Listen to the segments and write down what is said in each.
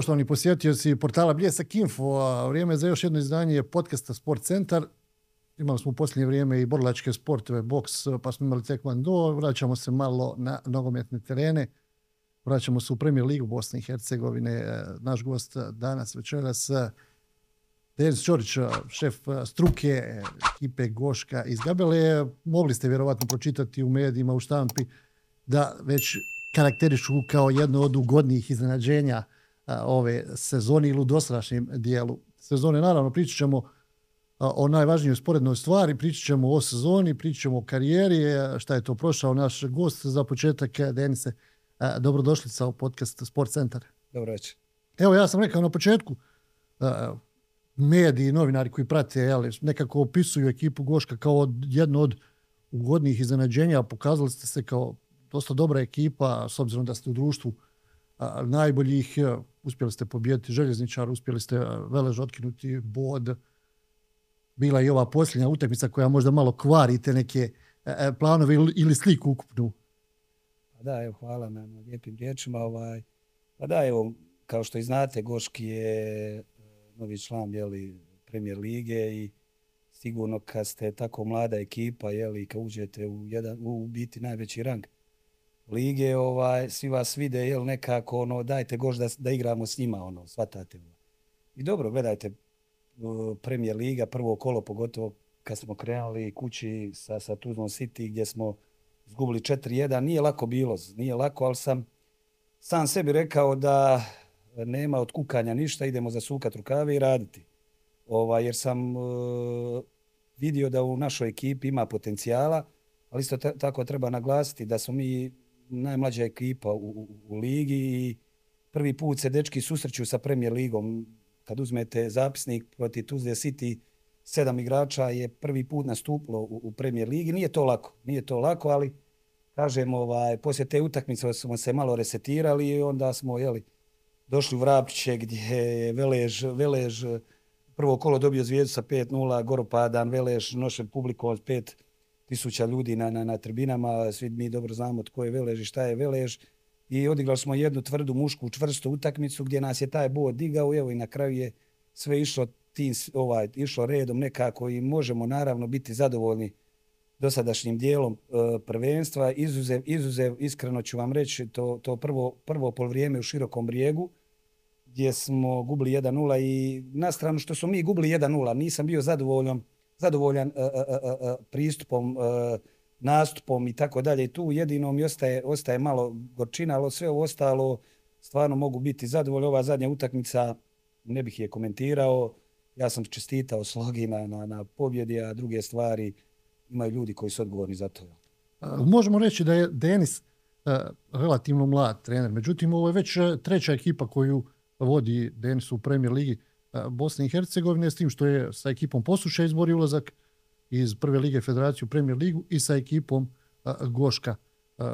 Poštovani posjetioci portala Bljesak Info, vrijeme za još jedno izdanje podcasta Sport Centar. Imali smo u posljednje vrijeme i borlačke sportove, boks, pa smo imali tekvando. Vraćamo se malo na nogometne terene. Vraćamo se u Premier Ligu Bosne i Hercegovine. E, naš gost danas večeras e, Denis Ćorić, e, šef struke ekipe Goška iz Gabele. Mogli ste vjerovatno pročitati u medijima, u štampi, da već karakterišu kao jedno od ugodnijih iznenađenja ove sezone ili u dosadašnjem dijelu sezone. Naravno, pričat ćemo o najvažnijoj sporednoj stvari, pričat ćemo o sezoni, pričat ćemo o karijeri, šta je to prošao naš gost za početak, Denise. Dobrodošlica u podcast Sport Centar. Dobro večer. Evo, ja sam rekao na početku, mediji, novinari koji prate, jeli, nekako opisuju ekipu Goška kao jedno od ugodnijih iznenađenja. Pokazali ste se kao dosta dobra ekipa, s obzirom da ste u društvu najboljih, uspjeli ste pobijediti željezničar, uspjeli ste velež otkinuti bod. Bila je i ova posljednja utakmica koja možda malo kvari te neke e, e, planove ili sliku ukupnu. Pa da, evo, hvala na, na lijepim riječima. Ovaj. Pa da, evo, kao što i znate, Goški je e, novi član jeli, premijer lige i sigurno kad ste tako mlada ekipa, jeli, kad uđete u, jedan, u biti najveći rang, lige, ovaj, svi vas vide, jel nekako, ono, dajte goš da, da igramo s njima, ono, shvatate. Ovaj. I dobro, gledajte, e, premijer liga, prvo kolo, pogotovo kad smo krenuli kući sa, sa Tuzlom City, gdje smo zgubili 4-1, nije lako bilo, nije lako, ali sam sam sebi rekao da nema od kukanja ništa, idemo za sukat rukave i raditi. Ova, jer sam e, vidio da u našoj ekipi ima potencijala, ali isto tako treba naglasiti da smo mi najmlađa ekipa u, u, u ligi i prvi put se dečki susreću sa Premier ligom. Kad uzmete zapisnik protiv Tuzde City, sedam igrača je prvi put nastupilo u, u Premier ligi. Nije to lako, nije to lako, ali kažem, ovaj, poslije te utakmice smo se malo resetirali i onda smo jeli, došli u Vrapće gdje je Velež, Velež prvo kolo dobio zvijezdu sa 5-0, Goropadan, Velež, nošen publikom od 5 tisuća ljudi na, na, na tribinama, svi mi dobro znamo tko je Velež i šta je Velež. I odigrali smo jednu tvrdu mušku čvrstu utakmicu gdje nas je taj bod digao evo i na kraju je sve išlo tim, ovaj, išlo redom nekako i možemo naravno biti zadovoljni dosadašnjim dijelom e, prvenstva. Izuzev, izuzev, iskreno ću vam reći, to, to prvo, prvo polvrijeme u širokom brijegu, gdje smo gubili 1-0 i na stranu što smo mi gubili 1-0, nisam bio zadovoljan zadovoljan uh, uh, uh, pristupom, uh, nastupom i tako dalje. Tu jedino mi ostaje, ostaje malo gorčina, ali sve ovo ostalo stvarno mogu biti zadovoljni. Ova zadnja utakmica, ne bih je komentirao, ja sam čestitao slogina na, na pobjedi, a druge stvari imaju ljudi koji su odgovorni za to. E, možemo reći da je Denis e, relativno mlad trener, međutim ovo je već treća ekipa koju vodi Denis u premier ligi. E, Bosne i Hercegovine, s tim što je sa ekipom Posuša izbori ulazak iz Prve lige Federaciju Premier ligu i sa ekipom e, Goška. E,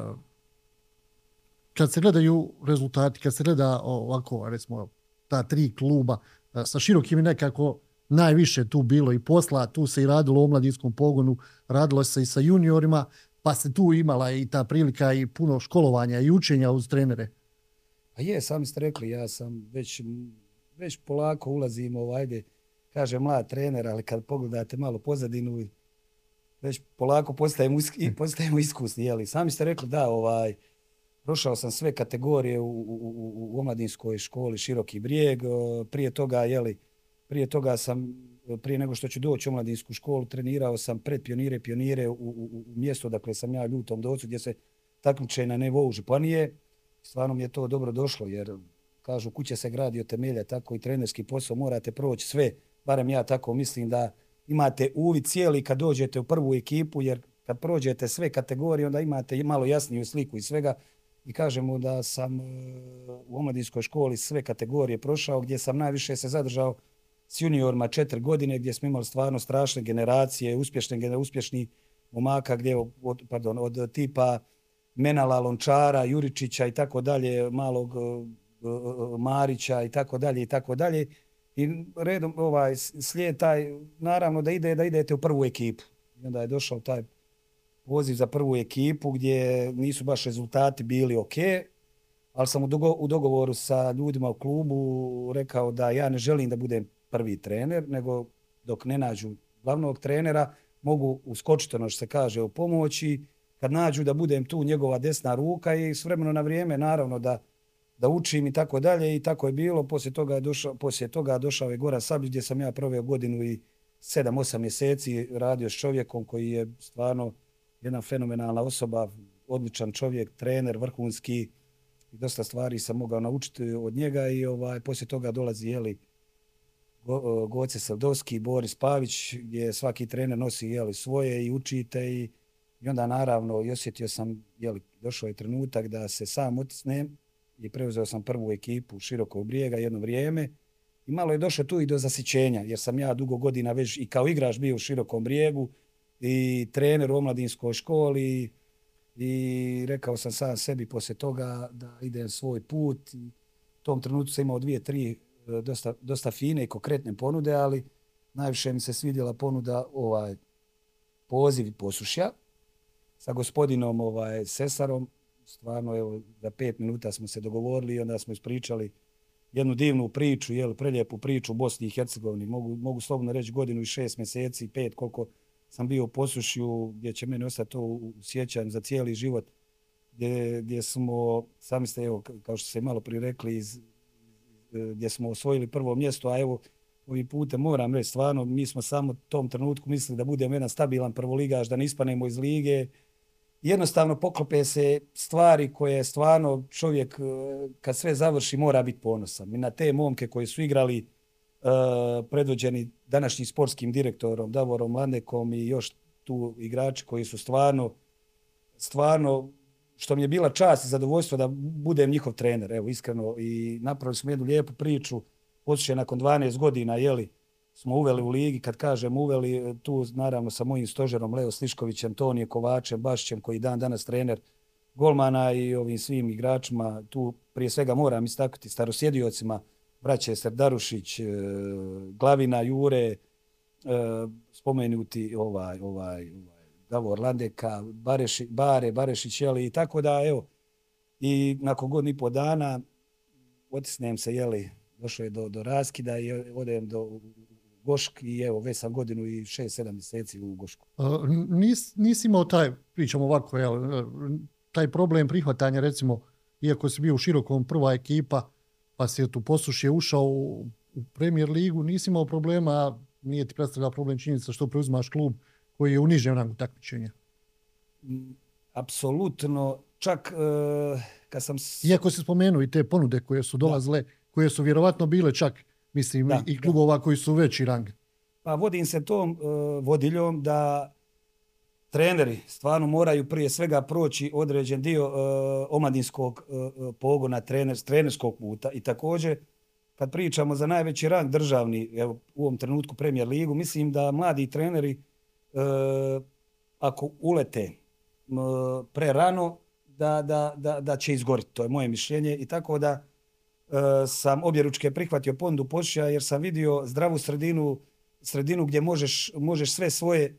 kad se gledaju rezultati, kad se gleda ovako, recimo, ta tri kluba, sa širokim nekako najviše tu bilo i posla, tu se i radilo o mladinskom pogonu, radilo se i sa juniorima, pa se tu imala i ta prilika i puno školovanja i učenja uz trenere. A je, sami ste rekli, ja sam već već polako ulazimo, ovajde, kaže mlad trener, ali kad pogledate malo pozadinu, već polako postajemo, isk postajemo iskusni. Jeli. Sami ste rekli da, ovaj, prošao sam sve kategorije u, u, u, u omladinskoj školi Široki brijeg. Prije toga, jeli, prije toga sam, prije nego što ću doći u omladinsku školu, trenirao sam pred pionire pionire u, u, u mjesto dakle sam ja ljutom docu gdje se takmiče na nivou županije. Stvarno mi je to dobro došlo jer kažu kuća se gradi od temelja, tako i trenerski posao morate proći sve, barem ja tako mislim da imate uvid cijeli kad dođete u prvu ekipu, jer kad prođete sve kategorije, onda imate malo jasniju sliku i svega. I kažemo da sam e, u omladinskoj školi sve kategorije prošao, gdje sam najviše se zadržao s juniorima četiri godine, gdje smo imali stvarno strašne generacije, uspješne, uspješni momaka, gdje od, pardon, od tipa Menala, Lončara, Juričića i tako dalje, malog e, Marića i tako dalje i tako dalje. I redom ovaj slijed taj naravno da ide da idete u prvu ekipu. I onda je došao taj poziv za prvu ekipu gdje nisu baš rezultati bili ok, ali sam u, dogo, u dogovoru sa ljudima u klubu rekao da ja ne želim da budem prvi trener, nego dok ne nađu glavnog trenera, mogu uskočiti ono što se kaže u pomoći, kad nađu da budem tu njegova desna ruka i s vremeno na vrijeme, naravno, da, da učim i tako dalje i tako je bilo. Poslije toga je došao, poslije toga došao ovaj je Gora Sabić gdje sam ja proveo godinu i 7-8 mjeseci radio s čovjekom koji je stvarno jedna fenomenalna osoba, odličan čovjek, trener, vrhunski i dosta stvari sam mogao naučiti od njega i ovaj poslije toga dolazi jeli, Go, e, Goce Savdovski, Boris Pavić, gdje svaki trener nosi jeli, svoje i učite i, i onda naravno i osjetio sam, jeli, došao je trenutak da se sam otisnem i preuzeo sam prvu ekipu širokog brijega jedno vrijeme i malo je došlo tu i do zasićenja jer sam ja dugo godina već i kao igrač bio u širokom brijegu i trener u omladinskoj školi i rekao sam sam sebi poslije toga da idem svoj put i u tom trenutku sam imao dvije, tri e, dosta, dosta fine i konkretne ponude, ali najviše mi se svidjela ponuda ovaj poziv posušja sa gospodinom ovaj Sesarom. Stvarno, evo, za pet minuta smo se dogovorili i onda smo ispričali jednu divnu priču, jel, preljepu priču u Bosni i Hercegovini. Mogu, mogu slobodno reći godinu i šest mjeseci, pet, koliko sam bio u posušju, gdje će meni ostati to u sjećanju za cijeli život, gdje, gdje smo, sami ste, evo, kao što ste malo prirekli, iz, e, gdje smo osvojili prvo mjesto, a evo, ovi putem moram reći, stvarno, mi smo samo u tom trenutku mislili da budemo jedan stabilan prvoligaš, da ne ispanemo iz lige. Jednostavno poklope se stvari koje stvarno čovjek, e, kad sve završi, mora biti ponosan. I na te momke koji su igrali, uh, predvođeni današnjim sportskim direktorom Davorom Landekom i još tu igrači koji su stvarno stvarno što mi je bila čast i zadovoljstvo da budem njihov trener, evo iskreno i napravili smo jednu lijepu priču posjećaj nakon 12 godina, jeli, smo uveli u ligi, kad kažem uveli, e, tu naravno sa mojim stožerom Leo Sliškovićem, Tonije Kovačem, Bašćem, koji dan danas trener golmana i ovim svim igračima, tu prije svega moram istaknuti starosjediocima, braće Serdarušić, e, Glavina, Jure, e, spomenuti ovaj, ovaj, ovaj Davor Landeka, Bareši, Bare, Barešić, jeli, i tako da, evo, i nakon godinu i po dana otisnem se, jeli, došlo je do, do raskida i odem do Gošk i evo, već sam godinu i šest, sedam mjeseci u Gošku. nis, nisi imao taj, pričam ovako, jel, taj problem prihvatanja, recimo, iako si bio u širokom prva ekipa, pa si tu posušje ušao u, u premier ligu, nisi imao problema, nije ti predstavljala problem činjenica što preuzimaš klub koji je unižen rangu takmičenja? Apsolutno, čak uh, kad sam... Iako se spomenuo i te ponude koje su dolazile, da. koje su vjerovatno bile čak, mislim, da, i klubova da. koji su veći rang. Pa vodim se tom uh, vodiljom da treneri stvarno moraju prije svega proći određen dio uh, omladinskog uh, pogona trener, trenerskog puta i također kad pričamo za najveći rang državni evo, u ovom trenutku premijer ligu, mislim da mladi treneri uh, ako ulete uh, pre rano da, da, da, da će izgoriti. To je moje mišljenje i tako da uh, E, sam obje ručke prihvatio pondu počeća jer sam vidio zdravu sredinu sredinu gdje možeš, možeš sve svoje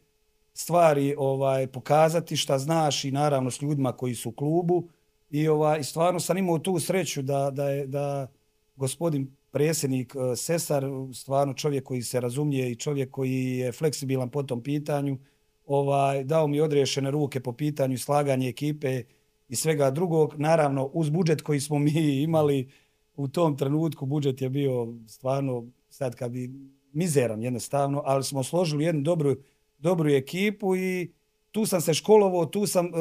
stvari ovaj pokazati šta znaš i naravno s ljudima koji su u klubu. I ovaj stvarno sam imao tu sreću da da je da gospodin predsjednik e, Sesar stvarno čovjek koji se razumije i čovjek koji je fleksibilan po tom pitanju ovaj dao mi odrešene ruke po pitanju slaganje ekipe i svega drugog. Naravno uz budžet koji smo mi imali u tom trenutku budžet je bio stvarno sad kad bi mizeran jednostavno ali smo složili jednu dobru dobru ekipu i tu sam se školovao, tu sam uh,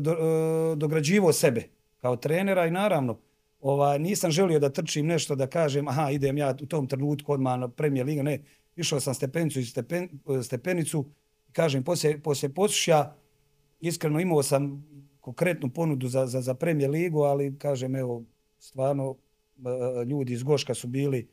do, uh, dograđivao sebe kao trenera i naravno ovaj, nisam želio da trčim nešto da kažem aha idem ja u tom trenutku odmah na premijer liga, ne, išao sam stepenicu i stepen, stepenicu i kažem poslije, poslije posušja iskreno imao sam konkretnu ponudu za, za, za premijer ligu, ali kažem evo stvarno ljudi iz Goška su bili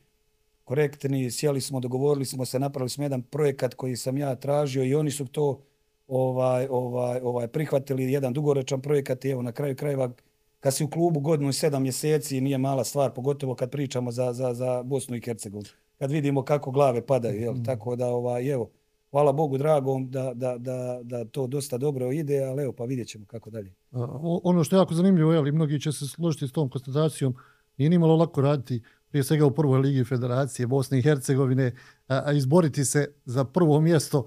korektni, sjeli smo, dogovorili smo se, napravili smo jedan projekat koji sam ja tražio i oni su to ovaj ovaj ovaj prihvatili jedan dugoročan projekat i evo na kraju krajeva kad si u klubu godinu i sedam mjeseci nije mala stvar, pogotovo kad pričamo za, za, za Bosnu i Hercegovinu. Kad vidimo kako glave padaju, jel? Mm. tako da ovaj, evo, hvala Bogu dragom da, da, da, da to dosta dobro ide, ali evo pa vidjet ćemo kako dalje. Ono što je jako zanimljivo, je, ali mnogi će se složiti s tom konstatacijom, nije nimalo lako raditi prije svega u prvoj ligi federacije Bosne i Hercegovine, a, izboriti se za prvo mjesto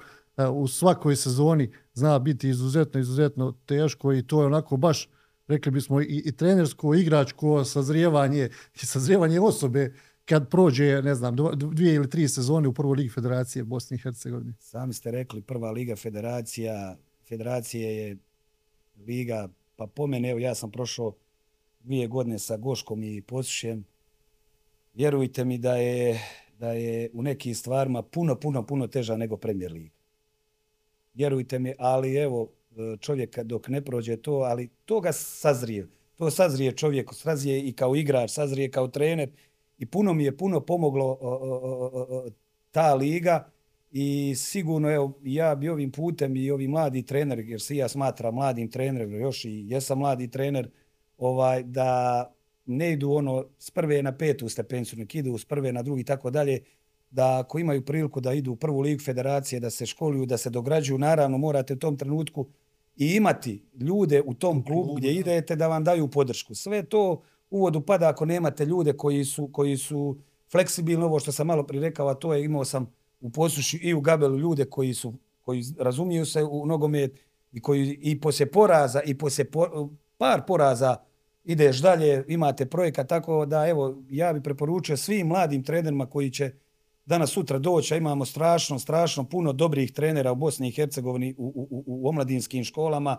u svakoj sezoni zna biti izuzetno, izuzetno teško i to je onako baš, rekli bismo, i, i trenersko, igračko sazrijevanje i sazrijevanje osobe kad prođe, ne znam, dvije ili tri sezone u prvoj ligi federacije Bosne i Hercegovine. Sami ste rekli, prva liga federacija, federacije je liga, pa po mene, evo ja sam prošao dvije godine sa Goškom i Posušem, Vjerujte mi da je, da je u nekim stvarima puno, puno, puno teža nego Premier Liga. Vjerujte mi, ali evo, e, čovjek dok ne prođe to, ali to ga sazrije. To sazrije čovjek, sazrije i kao igrač, sazrije kao trener. I puno mi je puno pomoglo o, o, o, ta liga i sigurno evo, ja bi ovim putem i ovi mladi trener, jer se ja smatram mladim trenerom, još i jesam mladi trener, ovaj da ne idu ono s prve na petu stepencu, nek idu s prve na drugi tako dalje, da ako imaju priliku da idu u prvu ligu federacije, da se školuju, da se dograđuju, naravno morate u tom trenutku i imati ljude u tom klubu gdje idete da vam daju podršku. Sve to uvodu pada ako nemate ljude koji su, koji su fleksibilni, ovo što sam malo prirekao, a to je imao sam u posuši i u Gabelu ljude koji su koji razumiju se u nogomet i koji i poslije poraza i poslije po, par poraza ideš dalje, imate projekat, tako da evo, ja bih preporučio svim mladim trenerima koji će danas sutra doći, a imamo strašno, strašno puno dobrih trenera u Bosni i Hercegovini u, u, u, u omladinskim školama,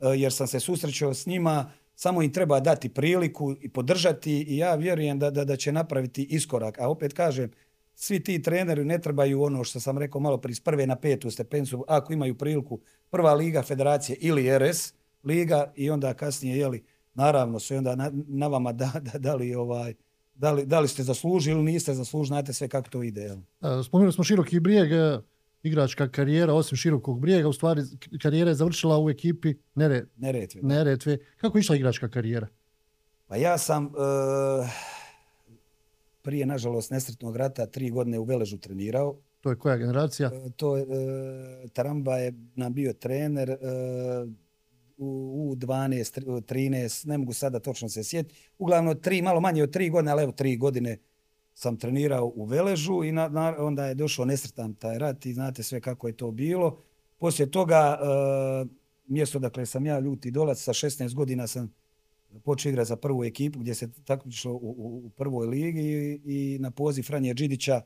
e, jer sam se susrećao s njima, samo im treba dati priliku i podržati i ja vjerujem da, da, da će napraviti iskorak. A opet kažem, svi ti treneri ne trebaju ono što sam rekao malo prije, prve na petu stepencu, ako imaju priliku prva liga federacije ili RS liga i onda kasnije, jeli, naravno, sve onda na, na vama da, da, da li ovaj, da li, da li ste zaslužili ili niste zaslužili, znate sve kako to ide. Jel? Spomenuli smo široki brijeg, e, igračka karijera, osim širokog brijega, u stvari karijera je završila u ekipi Nere, Neretve. Neretve. Kako je išla igračka karijera? Pa ja sam uh, prije, nažalost, nesretnog rata tri godine u Veležu trenirao. To je koja generacija? Uh, to je, uh, Taramba je nam bio trener, uh, u 12, 13, ne mogu sada točno se sjetiti. Uglavnom, tri, malo manje od tri godine, ali evo tri godine sam trenirao u Veležu i na, na, onda je došao nesretan taj rat i znate sve kako je to bilo. Poslije toga, e, mjesto dakle sam ja ljuti dolac, sa 16 godina sam počeo igrati za prvu ekipu gdje se takmičilo u, u, u prvoj ligi i, i na poziv Franje Đidića,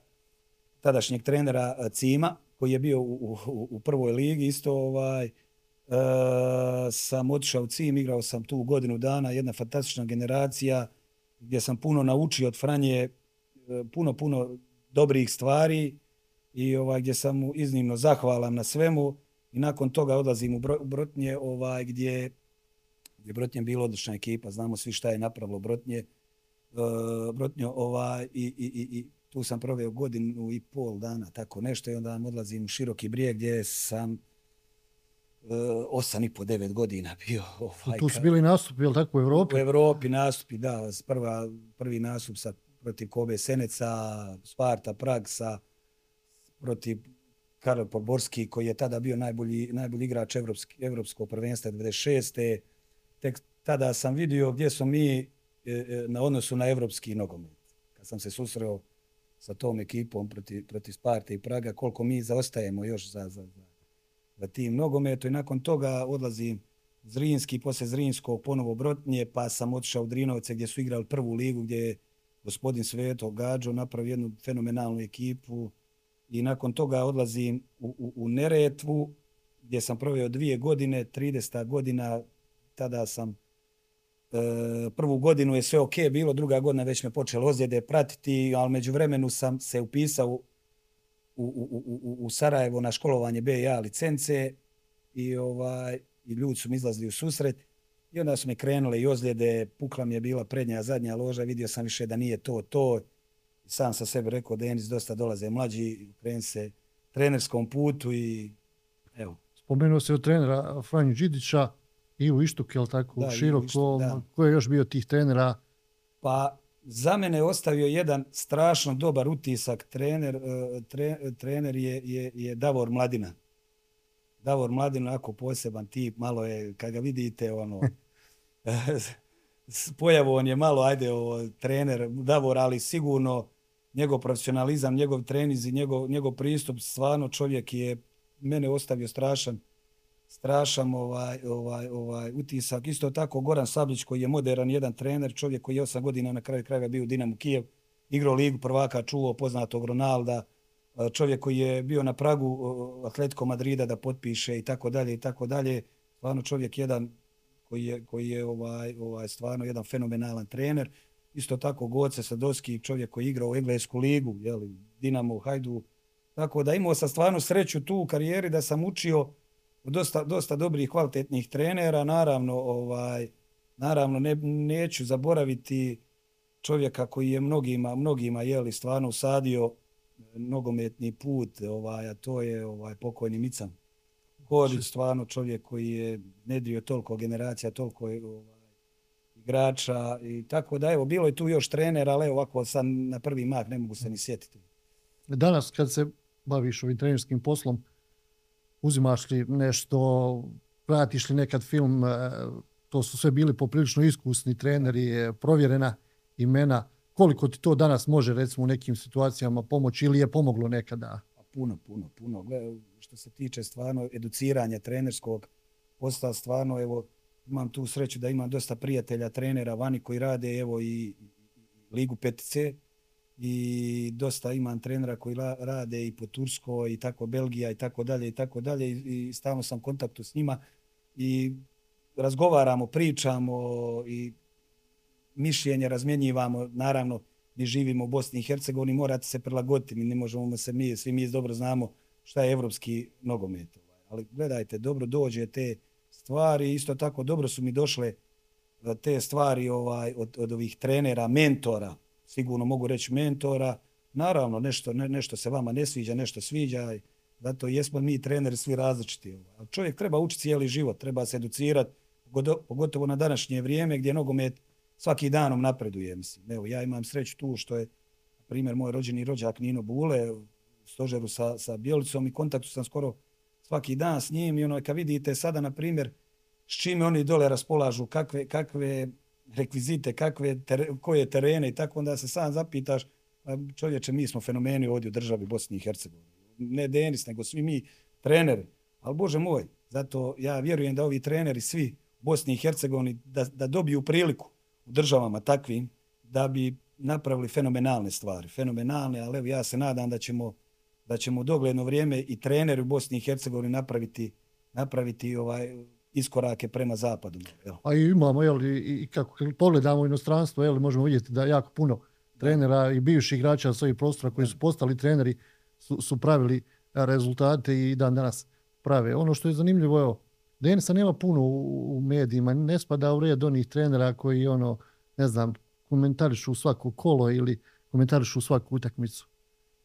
tadašnjeg trenera eh, Cima, koji je bio u, u, u prvoj ligi, isto ovaj, e, sam otišao u CIM, igrao sam tu godinu dana, jedna fantastična generacija gdje sam puno naučio od Franje, eh, puno, puno dobrih stvari i ovaj gdje sam mu iznimno zahvalan na svemu i nakon toga odlazim u Brotnje ovaj, gdje je Brotnje bilo odlična ekipa, znamo svi šta je napravilo Brotnje. E, Brotnjo, ovaj, i, i, i, i tu sam proveo godinu i pol dana, tako nešto, i onda odlazim u široki brijeg gdje sam osam i po devet godina bio. Ovaj, tu su bili nastupi, je li tako, u Evropi? U Evropi nastupi, da. Prva, prvi nastup sa, protiv Kobe Seneca, Sparta, Prag, sa, protiv Karol Poborski, koji je tada bio najbolji, najbolji igrač Evropski, Evropskog prvenstva 96. Tek tada sam vidio gdje smo mi e, e, na odnosu na evropski nogomet. Kad sam se susreo sa tom ekipom protiv, protiv Sparte i Praga, koliko mi zaostajemo još za, za, za na tim nogometu i nakon toga odlazim Zrinski, posle Zrinskog ponovo Brotnje, pa sam otišao u Drinovce gdje su igrali prvu ligu gdje je gospodin Sveto Gađo napravio jednu fenomenalnu ekipu. I nakon toga odlazim u, u, u Neretvu gdje sam proveo dvije godine, 30 godina, tada sam e, prvu godinu je sve ok bilo, druga godina već me počelo ozljede pratiti, ali među vremenu sam se upisao u, u, u, u Sarajevo na školovanje BIA licence i ovaj i ljudi su mi izlazili u susret i onda su mi krenule i ozljede, pukla mi je bila prednja, zadnja loža, vidio sam više da nije to, to. Sam sa sebe rekao, Denis, dosta dolaze mlađi, kreni se trenerskom putu i evo. Spomenuo se od trenera Franju Đidića i u Ištuk, je li tako, da, široko, Ištuk, ko je još bio tih trenera? Pa, za mene je ostavio jedan strašno dobar utisak trener, e, tre, trener je, je, je Davor Mladina. Davor Mladin onako poseban tip, malo je, kad ga vidite, ono, pojavu on je malo, ajde, o, trener Davor, ali sigurno njegov profesionalizam, njegov treniz i njegov, njegov pristup, stvarno čovjek je mene ostavio strašan, strašan ovaj, ovaj, ovaj, utisak. Isto tako Goran Sablić koji je modern jedan trener, čovjek koji je osam godina na kraju kraja bio u Dinamo Kijev, igrao ligu prvaka, čuo poznatog Ronalda, e, čovjek koji je bio na pragu e, Atletico Madrida da potpiše i tako dalje i tako dalje. Stvarno čovjek jedan koji je, koji je ovaj, ovaj, stvarno jedan fenomenalan trener. Isto tako Goce Sadovski, čovjek koji je igrao u Englesku ligu, jeli, Dinamo, Hajdu. Tako da imao sam stvarno sreću tu u karijeri da sam učio dosta, dosta dobrih kvalitetnih trenera. Naravno, ovaj, naravno ne, neću zaboraviti čovjeka koji je mnogima, mnogima jeli, stvarno usadio nogometni put, ovaj, a to je ovaj pokojni Mican. Kodić, stvarno čovjek koji je nedrio toliko generacija, toliko je, ovaj, igrača i tako da, evo, bilo je tu još trenera, ali ovako sam na prvi mah ne mogu se ni sjetiti. Danas kad se baviš ovim trenerskim poslom, uzimaš li nešto, pratiš li nekad film, e, to su sve bili poprilično iskusni treneri, e, provjerena imena, koliko ti to danas može recimo u nekim situacijama pomoći ili je pomoglo nekada? Pa puno, puno, puno. Gle, što se tiče stvarno educiranja trenerskog postao stvarno evo, imam tu sreću da imam dosta prijatelja, trenera vani koji rade evo i Ligu 5C i dosta imam trenera koji rade i po Tursko i tako Belgija i tako dalje i tako dalje i stalno sam u kontaktu s njima i razgovaramo, pričamo i mišljenje razmjenjivamo, naravno, mi živimo u Bosni i Hercegovini, morate se prilagoditi, mi ne možemo se mi, svi mi dobro znamo šta je evropski nogomet. Ovaj. Ali gledajte, dobro dođe te stvari, isto tako dobro su mi došle eh, te stvari ovaj od, od ovih trenera, mentora, sigurno mogu reći mentora, naravno nešto, ne, nešto se vama ne sviđa, nešto sviđa, zato jesmo mi treneri svi različiti. Ovaj. Ali čovjek treba učiti cijeli život, treba se educirati, pogotovo na današnje vrijeme gdje nogomet svaki danom napreduje, mislim. Evo, ja imam sreću tu što je, primjer, moj rođeni rođak Nino Bule, u stožeru sa, sa Bjelicom i kontaktu sam skoro svaki dan s njim i ono, kad vidite sada, na primjer, s čime oni dole raspolažu, kakve, kakve rekvizite, kakve ter, koje terene i tako, onda se sam zapitaš, čovječe, mi smo fenomeni ovdje u državi Bosni i Hercegovini. Ne Denis, nego svi mi treneri. Ali, Bože moj, zato ja vjerujem da ovi treneri svi Bosni i Hercegovini da, da dobiju priliku u državama takvim da bi napravili fenomenalne stvari. Fenomenalne, ali evo ja se nadam da ćemo da ćemo u dogledno vrijeme i treneri u Bosni i Hercegovini napraviti napraviti ovaj iskorake prema zapadu. Evo. A imamo, jel, i, i kako pogledamo inostranstvo, jel, možemo vidjeti da jako puno trenera i bivših igrača svojih prostora koji su postali treneri su, su pravili rezultate i dan danas prave. Ono što je zanimljivo, evo, Denisa nema puno u, u medijima, ne spada u red onih trenera koji ono, ne znam, komentarišu svako kolo ili komentarišu svaku utakmicu.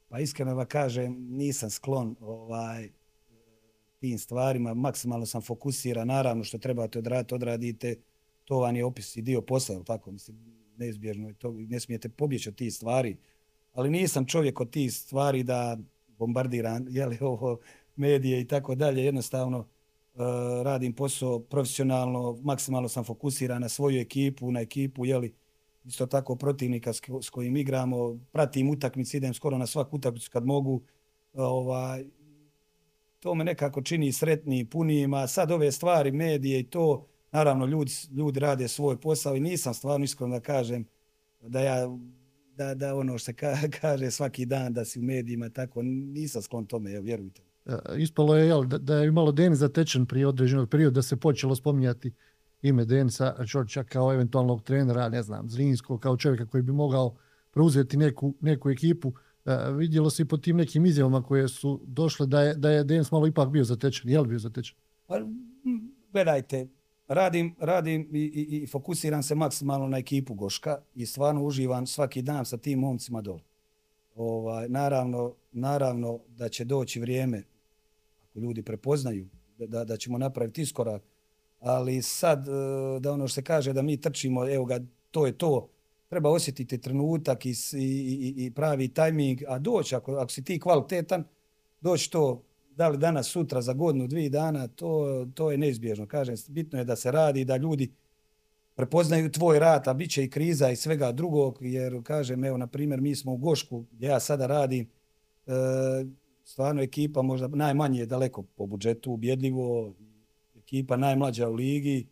Pa iskreno da kažem, nisam sklon ovaj tim stvarima, maksimalno sam fokusiran, naravno što trebate odraditi, odradite, to vam je opis i dio posla, tako? Mislim, neizbježno je to, ne smijete pobjeći od tih stvari, ali nisam čovjek od tih stvari da bombardiram, jeli, ovo, medije i tako dalje, jednostavno, e, radim posao profesionalno, maksimalno sam fokusiran na svoju ekipu, na ekipu, jeli, isto tako protivnika s, s kojim igramo, pratim utakmice, idem skoro na svaku utakmicu kad mogu, ovaj, to me nekako čini sretni, punijima, sad ove stvari, medije i to, naravno ljudi, ljudi rade svoj posao i nisam stvarno iskreno da kažem da ja da, da ono što se kaže svaki dan da si u medijima tako nisam sklon tome, ja, vjerujte. E, ispalo je jel, da, da je imalo Denis zatečen prije određenog perioda da se počelo spominjati ime Denisa Čorča kao eventualnog trenera, ne znam, Zrinskog, kao čovjeka koji bi mogao preuzeti neku, neku ekipu. Uh, E, vidjelo se i po tim nekim izjavama koje su došle da je, da je Denis malo ipak bio zatečen. Je li bio zatečen? Pa, gledajte, radim, radim i, i, i fokusiram se maksimalno na ekipu Goška i stvarno uživam svaki dan sa tim momcima dole. Ovaj, naravno, naravno da će doći vrijeme ako ljudi prepoznaju da, da ćemo napraviti iskorak, ali sad e, da ono što se kaže da mi trčimo, evo ga, to je to, treba osjetiti trenutak i, i, i, i pravi tajming, a doći, ako, ako si ti kvalitetan, doći to, da li danas, sutra, za godinu, dvije dana, to, to je neizbježno. Kažem, bitno je da se radi, da ljudi prepoznaju tvoj rad, a bit će i kriza i svega drugog, jer, kažem, evo, na primjer, mi smo u Gošku, gdje ja sada radim, e, stvarno ekipa možda najmanje je daleko po budžetu, ubjedljivo, ekipa najmlađa u ligi,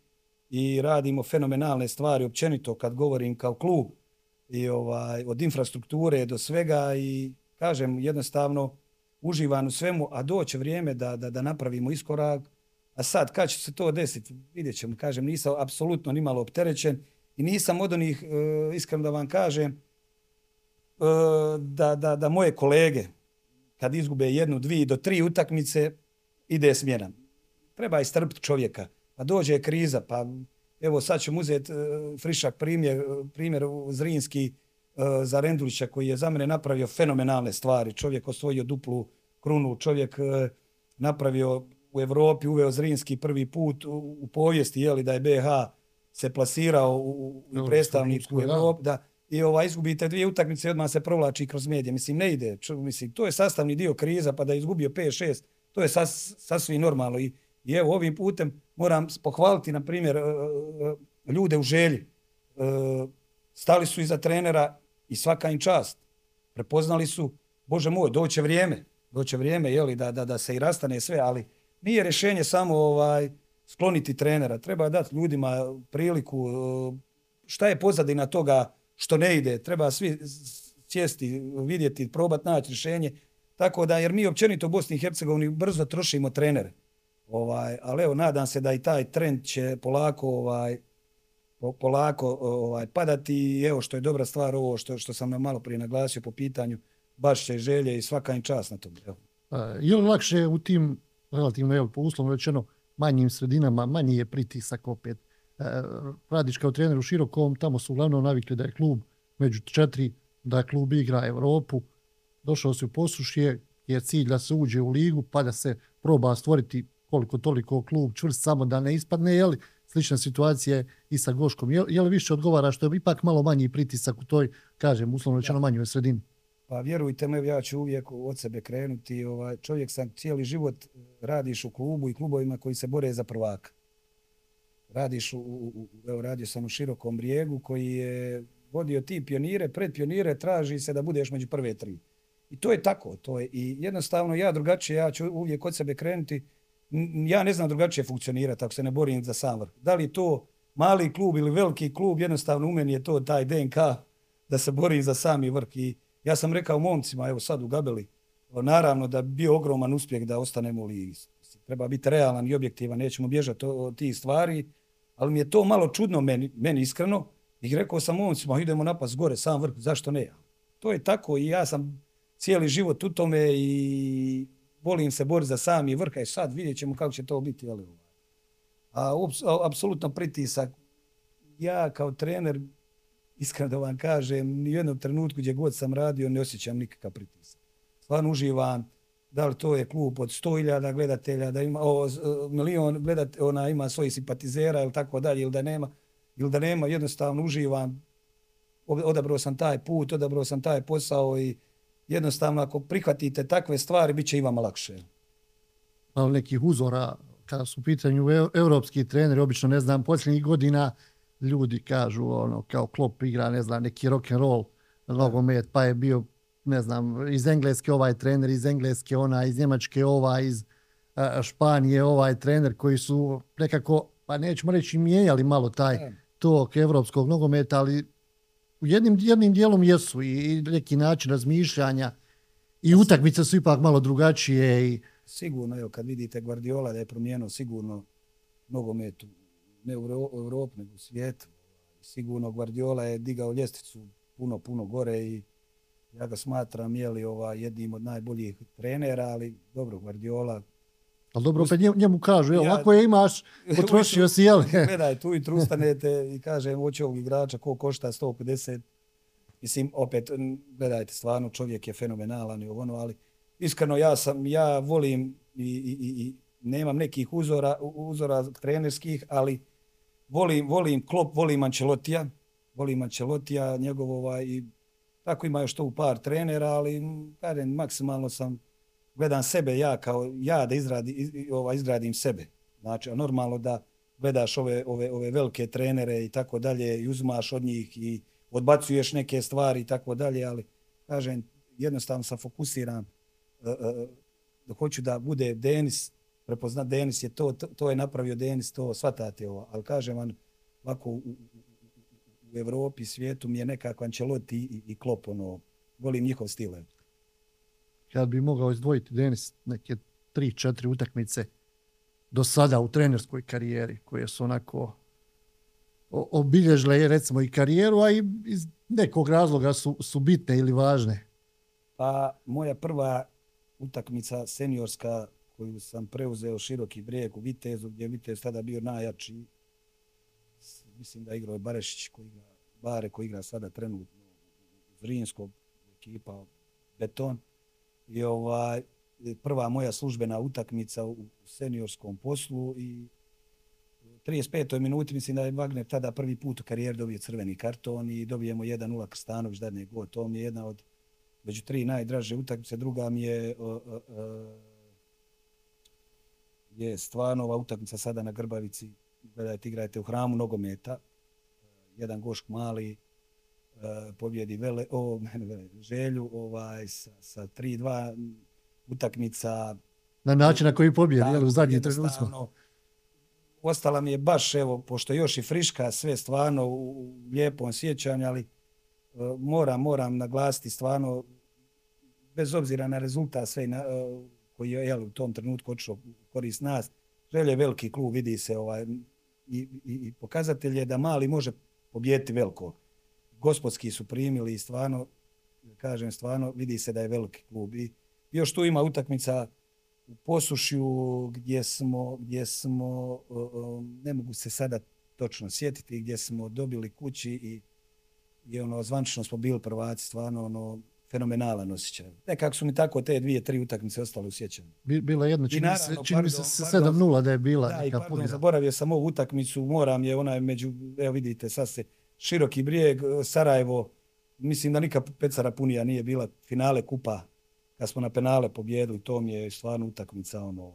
i radimo fenomenalne stvari općenito kad govorim kao klub i ovaj od infrastrukture do svega i kažem jednostavno uživan u svemu a doće vrijeme da da da napravimo iskorak a sad kad će se to desiti vidjećemo kažem nisam apsolutno ni malo opterećen i nisam od onih e, iskreno da vam kažem e, da, da, da moje kolege kad izgube jednu, dvije do tri utakmice ide smjena treba istrpiti čovjeka pa dođe kriza, pa evo sad ćemo uzeti uh, frišak primjer, primjer Zrinski uh, za Rendulića koji je za mene napravio fenomenalne stvari. Čovjek osvojio duplu krunu, čovjek napravio u Evropi, uveo Zrinski prvi put u, u povijesti, jeli, da je BH se plasirao u, u predstavničku Evropu, da, i ova, izgubite dvije utakmice i odmah se provlači kroz medije. Mislim, ne ide. Čo, mislim, to je sastavni dio kriza, pa da je izgubio 5-6, to je sas, sasvim normalno. I, I evo, ovim putem moram pohvaliti, na primjer, e, e, e, ljude u želji. Stali su iza trenera i svaka im čast. Prepoznali su, Bože moj, doće vrijeme, doće vrijeme, jeli, da, da, da se i rastane sve, ali nije rješenje samo ovaj skloniti trenera. Treba dati ljudima priliku šta je pozadina toga što ne ide. Treba svi sjesti, vidjeti, probati naći rješenje. Tako da, jer mi općenito u Bosni i Hercegovini brzo trošimo trenere. Ovaj, ali evo, nadam se da i taj trend će polako ovaj, polako ovaj, padati i evo što je dobra stvar ovo što, što sam malo prije naglasio po pitanju baš će želje i svaka im čas na tom. Evo. Je li lakše u tim relativno, evo, po uslovno rečeno, manjim sredinama, manji je pritisak opet. E, radiš kao trener u Širokom, tamo su uglavnom navikli da je klub među četiri, da je klub igra Evropu. Došao se u posušje, je cilj da se uđe u ligu, pa da se proba stvoriti koliko toliko klub čvrst samo da ne ispadne, je li slična situacija i sa Goškom. Je, je li više odgovara što je ipak malo manji pritisak u toj, kažem, uslovno rečeno manjoj sredini? Pa vjerujte me, ja ću uvijek od sebe krenuti. Ovaj, čovjek sam cijeli život radiš u klubu i klubovima koji se bore za prvaka. Radiš u, u, evo, radio sam u širokom brijegu koji je vodio ti pionire, pred pionire traži se da budeš među prve tri. I to je tako. To je, I jednostavno ja drugačije, ja ću uvijek od sebe krenuti ja ne znam drugačije funkcionirati ako se ne borim za sam vrh. Da li to mali klub ili veliki klub, jednostavno u meni je to taj DNK da se borim za sami vrh. I ja sam rekao momcima, evo sad u Gabeli, naravno da bi bio ogroman uspjeh da ostanemo u ligi. Treba biti realan i objektivan, nećemo bježati od tih stvari, ali mi je to malo čudno meni, meni iskreno. I rekao sam momcima, idemo napas gore, sam vrh, zašto ne? To je tako i ja sam cijeli život u tome i volim se boriti za sami vrh, i sad vidjet ćemo kako će to biti. Ali, a, a apsolutno pritisak. Ja kao trener, iskreno da vam kažem, ni u jednom trenutku gdje god sam radio, ne osjećam nikakav pritisak. Stvarno uživam, da li to je klub od 100.000 gledatelja, da ima o, milion gledatelja, ona ima svojih simpatizera ili tako dalje, ili da nema, ili da nema, jednostavno uživam. Odabrao sam taj put, odabrao sam taj posao i jednostavno ako prihvatite takve stvari, bit će i vama lakše. Malo nekih uzora, kada su u pitanju evropski treneri, obično ne znam, posljednjih godina ljudi kažu, ono, kao klop igra, ne znam, neki rock and roll, nogomet, pa je bio, ne znam, iz Engleske ovaj trener, iz Engleske ona, iz Njemačke ova, iz Španije ovaj trener, koji su nekako, pa nećemo reći, mijenjali malo taj tok evropskog nogometa, ali u jednim, jednim dijelom jesu i neki način razmišljanja i utakmice su ipak malo drugačije. I... Sigurno, evo, kad vidite Guardiola da je promijenuo sigurno nogometu, ne u Europu, nego u svijetu. Sigurno Guardiola je digao ljestvicu puno, puno gore i ja ga smatram jeli, ova, jednim od najboljih trenera, ali dobro, Guardiola Ali dobro, opet njemu kažu, evo, ja, ako je imaš, potrošio si, jel? Gledaj, tu i trustanete i kažem, hoće ovog igrača, ko košta 150. Mislim, opet, gledajte, stvarno, čovjek je fenomenalan i ono, ali iskreno, ja sam, ja volim i, i, i, i nemam nekih uzora, uzora trenerskih, ali volim, volim Klop, volim Ancelotija, volim Ancelotija, njegov ovaj, i tako ima još to u par trenera, ali kažem, maksimalno sam, gledam sebe ja kao ja da izradi, ova, izgradim sebe. Znači, a normalno da gledaš ove, ove, ove velike trenere i tako dalje i uzmaš od njih i odbacuješ neke stvari i tako dalje, ali kažem, jednostavno sam fokusiran uh, uh, da hoću da bude Denis, prepoznat Denis je to, to, to je napravio Denis, to svatate ovo, ali kažem vam, ovako u, u Evropi, svijetu mi je nekako Ancelotti i, i Klopp, ono, volim njihov stil. Kad bi mogao izdvojiti Denis neke tri, četiri utakmice do sada u trenerskoj karijeri, koje su onako obilježile recimo i karijeru, a i iz nekog razloga su, su bitne ili važne. Pa moja prva utakmica seniorska koju sam preuzeo široki brijeg u Vitezu, gdje je Vitez tada bio najjači. Mislim da igrao je Barešić, koji igra, Bare koji igra sada trenutno u Zrinskog ekipa Beton. I ovaj, prva moja službena utakmica u seniorskom poslu i 35. minuti mislim da je Wagner tada prvi put u karijeri dobio crveni karton i dobijemo 1-0 Krstanović dadne ne god. To mi je jedna od među tri najdraže utakmice. Druga mi je o, o, o, je stvarno ova utakmica sada na Grbavici. Gledajte, igrajte u hramu nogometa. Jedan gošk mali pobjedi vele, o, vele, želju ovaj, sa, sa 3-2 utakmica. Na način na koji pobjedi, jel, u zadnji trenucima ostala mi je baš, evo, pošto još i friška, sve stvarno u lijepom sjećanju, ali uh, moram, moram naglasiti stvarno, bez obzira na rezultat sve na, uh, koji je jel, u tom trenutku očeo korist nas, želje veliki klub, vidi se ovaj, i, i, i pokazatelj je da mali može pobijeti veliko. Gospodski su primili i stvarno, kažem stvarno, vidi se da je veliki klub. I još tu ima utakmica u Posušju gdje smo, gdje smo ne mogu se sada točno sjetiti, gdje smo dobili kući i, i ono, zvančno smo bili prvaci, stvarno ono, fenomenalan osjećaj. Nekako su mi tako te dvije, tri utakmice ostale u sjećanju. Bila jedna, čini, naravno, se, čini mi se 7-0 da je bila. Da, i pardon, zaboravio sam ovu utakmicu, moram je onaj među, evo vidite, sad se široki brijeg, Sarajevo, mislim da nikad Pecara Punija nije bila finale kupa kad smo na penale pobjedili, to mi je stvarno utakmica ono,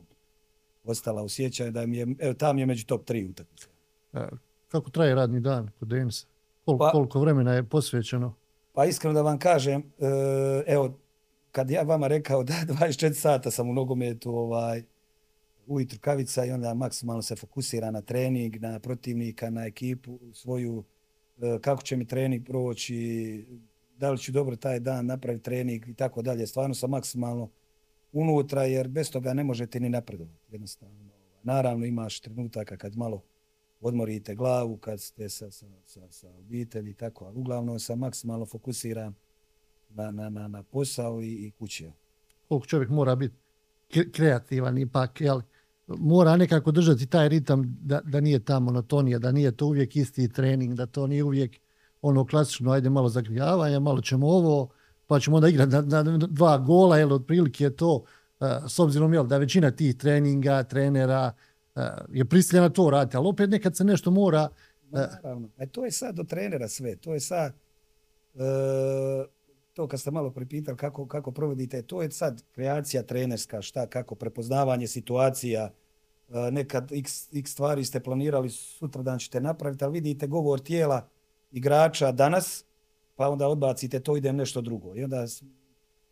ostala u sjećanju, da mi je, evo, tam je među top tri utakmice. E, kako traje radni dan kod Denisa? Koliko, pa, koliko vremena je posvećeno? Pa iskreno da vam kažem, e, evo, kad ja vama rekao da 24 sata sam u nogometu, ovaj, ujutru kavica i onda maksimalno se fokusira na trening, na protivnika, na ekipu svoju, e, E, kako će mi trening proći, da li ću dobro taj dan napraviti trening i tako dalje. Stvarno sam maksimalno unutra jer bez toga ne možete ni napredovati. Jednostavno. Naravno imaš trenutaka kad malo odmorite glavu, kad ste sa, sa, sa, sa obitelji i tako. Ali uglavnom sam maksimalno fokusiran na, na, na, na posao i, i kuće. Koliko čovjek mora biti kreativan ipak, jel? Mora nekako držati taj ritam da, da nije ta monotonija, da nije to uvijek isti trening, da to nije uvijek ono klasično, ajde malo zagrijavanja, malo ćemo ovo, pa ćemo onda igrati na, na dva gola, jel, otprilike je to, uh, s obzirom, jel, da većina tih treninga, trenera uh, je prisiljena to raditi, ali opet nekad se nešto mora... Uh, Naravno, e, to je sad do trenera sve, to je sad, uh, to kad ste malo pripitali kako, kako provodite, to je sad kreacija trenerska, šta, kako, prepoznavanje situacija, e, nekad x, x stvari ste planirali, sutra dan ćete napraviti, ali vidite govor tijela, igrača danas, pa onda odbacite to, idem nešto drugo. I onda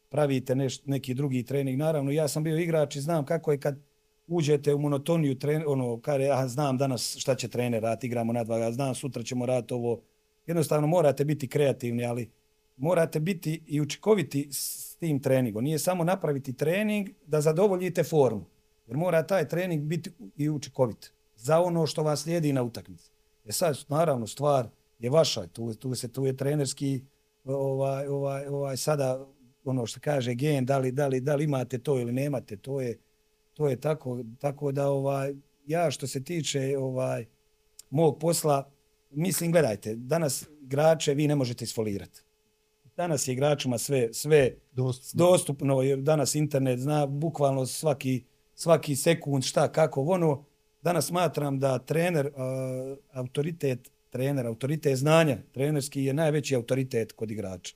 pravite neš, neki drugi trening. Naravno, ja sam bio igrač i znam kako je kad uđete u monotoniju, tren, ono, kare, ja znam danas šta će trener raditi, igramo na dva, znam sutra ćemo raditi ovo. Jednostavno morate biti kreativni, ali morate biti i učinkoviti s tim treningom. Nije samo napraviti trening da zadovoljite formu. Jer mora taj trening biti i učinkovit za ono što vas slijedi na utakmici. E sad, naravno, stvar je vaša. Tu, tu se tu je trenerski ovaj, ovaj, ovaj, sada ono što kaže gen, da li, da, li, da li imate to ili nemate, to je, to je tako, tako da ovaj, ja što se tiče ovaj mog posla, mislim, gledajte, danas igrače vi ne možete isfolirati. Danas je igračima sve, sve dostupno. dostupno, jer danas internet zna bukvalno svaki, svaki sekund šta, kako, ono, danas smatram da trener, uh, autoritet trener, autoritet znanja, trenerski je najveći autoritet kod igrača.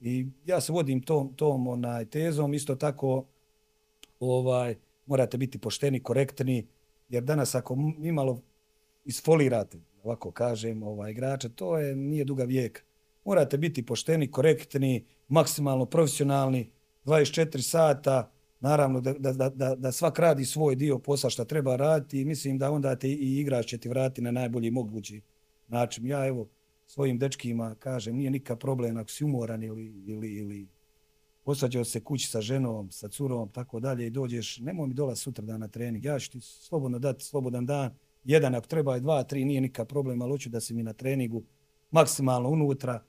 I ja se vodim tom, tom onaj, tezom, isto tako ovaj, morate biti pošteni, korektni, jer danas ako imalo isfolirate, ovako kažem, ovaj, igrača, to je nije duga vijeka. Morate biti pošteni, korektni, maksimalno profesionalni, 24 sata, naravno da, da, da, da svak radi svoj dio posla što treba raditi i mislim da onda te i igrač će ti vratiti na najbolji mogući način. Ja evo svojim dečkima kažem, nije nikakav problem ako si umoran ili, ili, ili posađao se kući sa ženom, sa curom, tako dalje i dođeš, nemoj mi dola sutra dan na trening, ja ću ti slobodno dati slobodan dan, jedan ako treba i dva, tri, nije nikakav problem, ali hoću da si mi na treningu maksimalno unutra,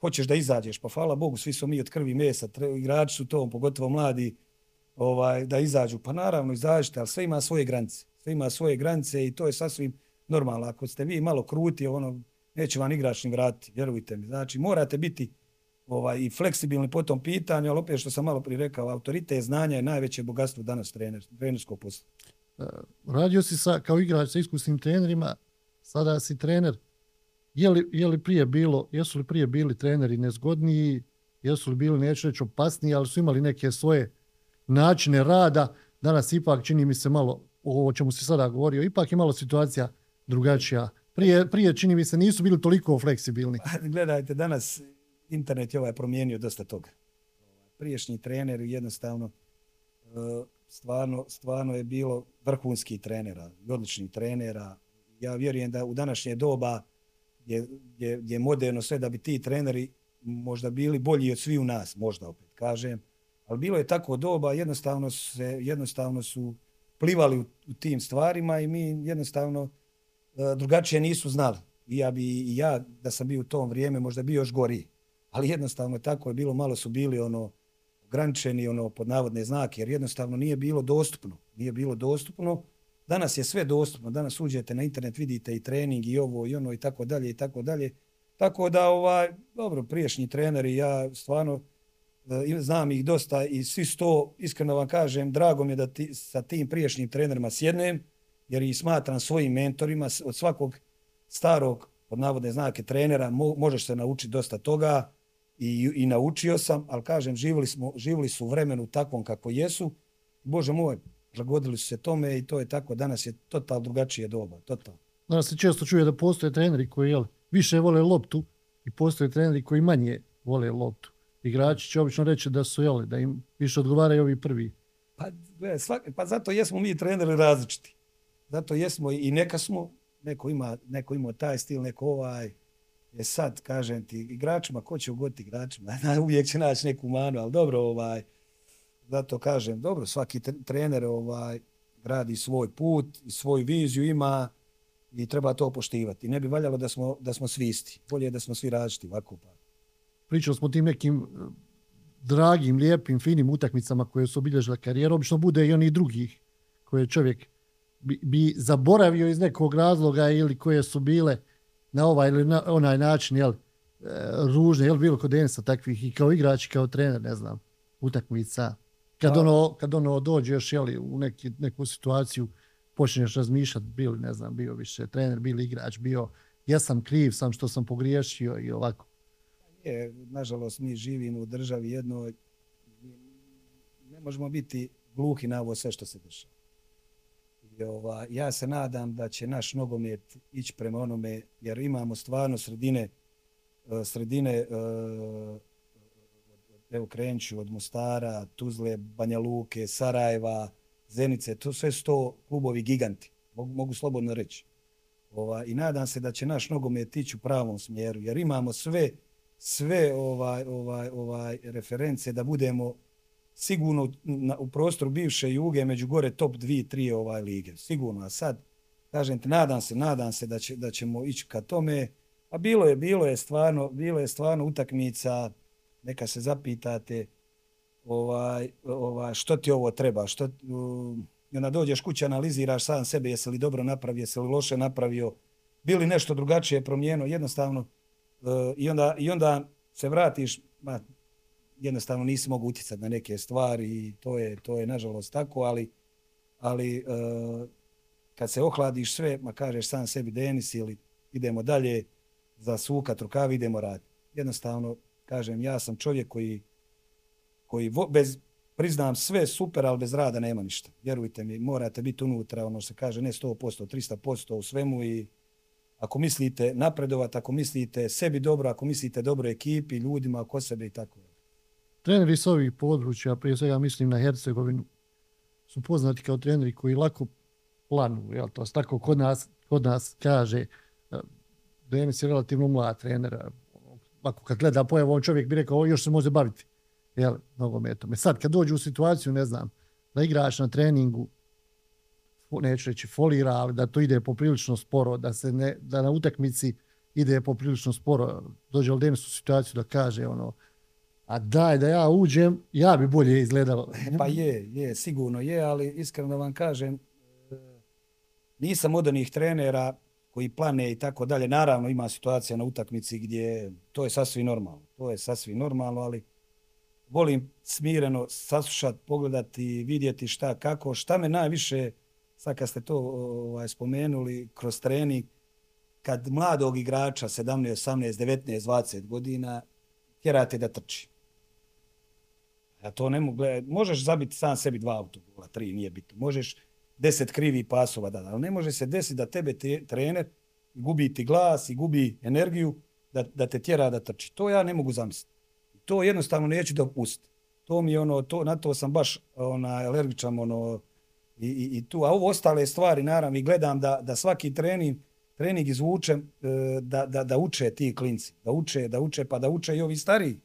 hoćeš da izađeš, pa hvala Bogu, svi su mi od krvi mesa, igrači su to, pogotovo mladi, ovaj da izađu. Pa naravno, izađite, ali sve ima svoje granice. Sve ima svoje granice i to je sasvim normalno. Ako ste vi malo kruti, ono, neće vam igrač ni vratiti, vjerujte mi. Znači, morate biti ovaj, i fleksibilni po tom pitanju, ali opet što sam malo prije rekao, autorite znanja je najveće bogatstvo danas trener, trenerskog posla. E, radio si sa, kao igrač sa iskusnim trenerima, sada si trener. Je li, je li prije bilo, jesu li prije bili treneri nezgodniji, jesu li bili, neću reći, opasniji, ali su imali neke svoje načine rada, danas ipak čini mi se malo, o čemu se sada govorio, ipak je malo situacija drugačija. Prije, prije čini mi se nisu bili toliko fleksibilni. Gledajte, danas internet je ovaj promijenio dosta toga. Priješnji trener jednostavno e, stvarno, stvarno je bilo vrhunski trenera, odlični trenera. Ja vjerujem da u današnje doba je, je, je moderno sve da bi ti treneri možda bili bolji od svi u nas, možda opet kažem. Ali bilo je tako doba, jednostavno, se, jednostavno su plivali u, u tim stvarima i mi jednostavno e, drugačije nisu znali. I ja bi i ja, da sam bio u tom vrijeme, možda bio još gori. Ali jednostavno tako je bilo, malo su bili ono ograničeni ono pod navodne znake, jer jednostavno nije bilo dostupno. Nije bilo dostupno. Danas je sve dostupno. Danas uđete na internet, vidite i trening i ovo i ono i tako dalje i tako dalje. Tako da, ovaj, dobro, priješnji treneri, ja stvarno, E, znam ih dosta i svi sto, iskreno vam kažem, drago mi je da ti, sa tim priješnjim trenerima sjednem, jer ih smatram svojim mentorima, od svakog starog, od navodne znake, trenera, mo, možeš se naučiti dosta toga i, i naučio sam, ali kažem, živjeli, smo, živjeli su u vremenu takvom kako jesu, Bože moj, zagodili su se tome i to je tako, danas je total drugačije doba, total. Danas se često čuje da postoje treneri koji jel, više vole loptu i postoje treneri koji manje vole loptu igrači će obično reći da su jeli, da im više odgovaraju ovi prvi. Pa, svak, pa zato jesmo mi treneri različiti. Zato jesmo i neka smo, neko ima, neko ima taj stil, neko ovaj, je sad, kažem ti, igračima, ko će ugoditi igračima? Uvijek će naći neku manu, ali dobro, ovaj, zato kažem, dobro, svaki trener ovaj, radi svoj put, svoju viziju ima i treba to poštivati. Ne bi valjalo da smo, da smo svi isti. Bolje je da smo svi različiti, ovako pa pričali smo tim nekim e, dragim, lijepim, finim utakmicama koje su obilježile karijeru, obično bude i oni drugih koje čovjek bi, bi zaboravio iz nekog razloga ili koje su bile na ovaj ili na onaj način, jel, e, ružne, jel, bilo kod Denisa takvih i kao igrač kao trener, ne znam, utakmica. Kad, pa- ono, kad ono dođe još, jel, u neki, neku situaciju, počneš razmišljati, bili, ne znam, bio više trener, bili igrač, bio, ja sam kriv, sam što sam pogriješio i ovako je, nažalost, mi živimo u državi jednoj, ne možemo biti gluhi na ovo sve što se dešava. I ova, ja se nadam da će naš nogomet ići prema onome, jer imamo stvarno sredine, e, sredine, e, evo krenću od Mostara, Tuzle, Banja Luke, Sarajeva, Zenice, to sve sto klubovi giganti, mogu, mogu slobodno reći. Ova, I nadam se da će naš nogomet ići u pravom smjeru, jer imamo sve, sve ovaj ovaj ovaj reference da budemo sigurno na, u prostoru bivše Juge među gore top 2 3 ovaj lige. Sigurno a sad kažem ti nadam se nadam se da će da ćemo ići ka tome. A bilo je bilo je stvarno bilo je stvarno utakmica neka se zapitate ovaj ovaj što ti ovo treba što um, i onda dođeš kući analiziraš sam sebe jesi li dobro napravio jesi li loše napravio bili nešto drugačije promijenio jednostavno uh, i, onda, i onda se vratiš, ma, jednostavno nisi mogu utjecati na neke stvari i to je, to je nažalost tako, ali, ali uh, kad se ohladiš sve, ma kažeš sam sebi Denis ili idemo dalje, za sukat trukavi, idemo raditi. Jednostavno, kažem, ja sam čovjek koji, koji vo, bez, priznam sve super, ali bez rada nema ništa. Vjerujte mi, morate biti unutra, ono se kaže, ne 100%, 300% u svemu i ako mislite napredovati, ako mislite sebi dobro, ako mislite dobro ekipi, ljudima, oko sebe i tako. Treneri s ovih područja, prije svega mislim na Hercegovinu, su poznati kao treneri koji lako planu, jel to tako kod nas, kod nas kaže, e, Denis je relativno mlad trener, ako kad gleda pojavu, on čovjek bi rekao, još se može baviti jel, nogometom. E sad, kad dođu u situaciju, ne znam, da igrač na treningu, neću reći folira, ali da to ide poprilično sporo, da se ne, da na utakmici ide poprilično sporo, dođe li Denis u situaciju da kaže ono, a daj da ja uđem, ja bi bolje izgledalo. E, pa je, je, sigurno je, ali iskreno vam kažem, e, nisam od onih trenera koji plane i tako dalje. Naravno ima situacija na utakmici gdje to je sasvim normalno. To je sasvim normalno, ali volim smireno saslušati, pogledati, vidjeti šta, kako, šta me najviše, sad kad ste to ovaj, spomenuli, kroz trening, kad mladog igrača, 17, 18, 19, 20 godina, tjerate da trči. Ja to ne mogu gledati. Možeš zabiti sam sebi dva autogola, tri, nije bitno. Možeš deset krivi pasova da, ali ne može se desiti da tebe te, trener gubi ti glas i gubi energiju da, da te tjera da trči. To ja ne mogu zamisliti. To jednostavno neću dopustiti. To mi je ono, to, na to sam baš ona, alergičan ono, i, i, i tu. A ovo ostale stvari, naravno, i gledam da, da svaki trening, trening izvučem e, da, da, da uče ti klinci. Da uče, da uče, pa da uče i ovi stariji.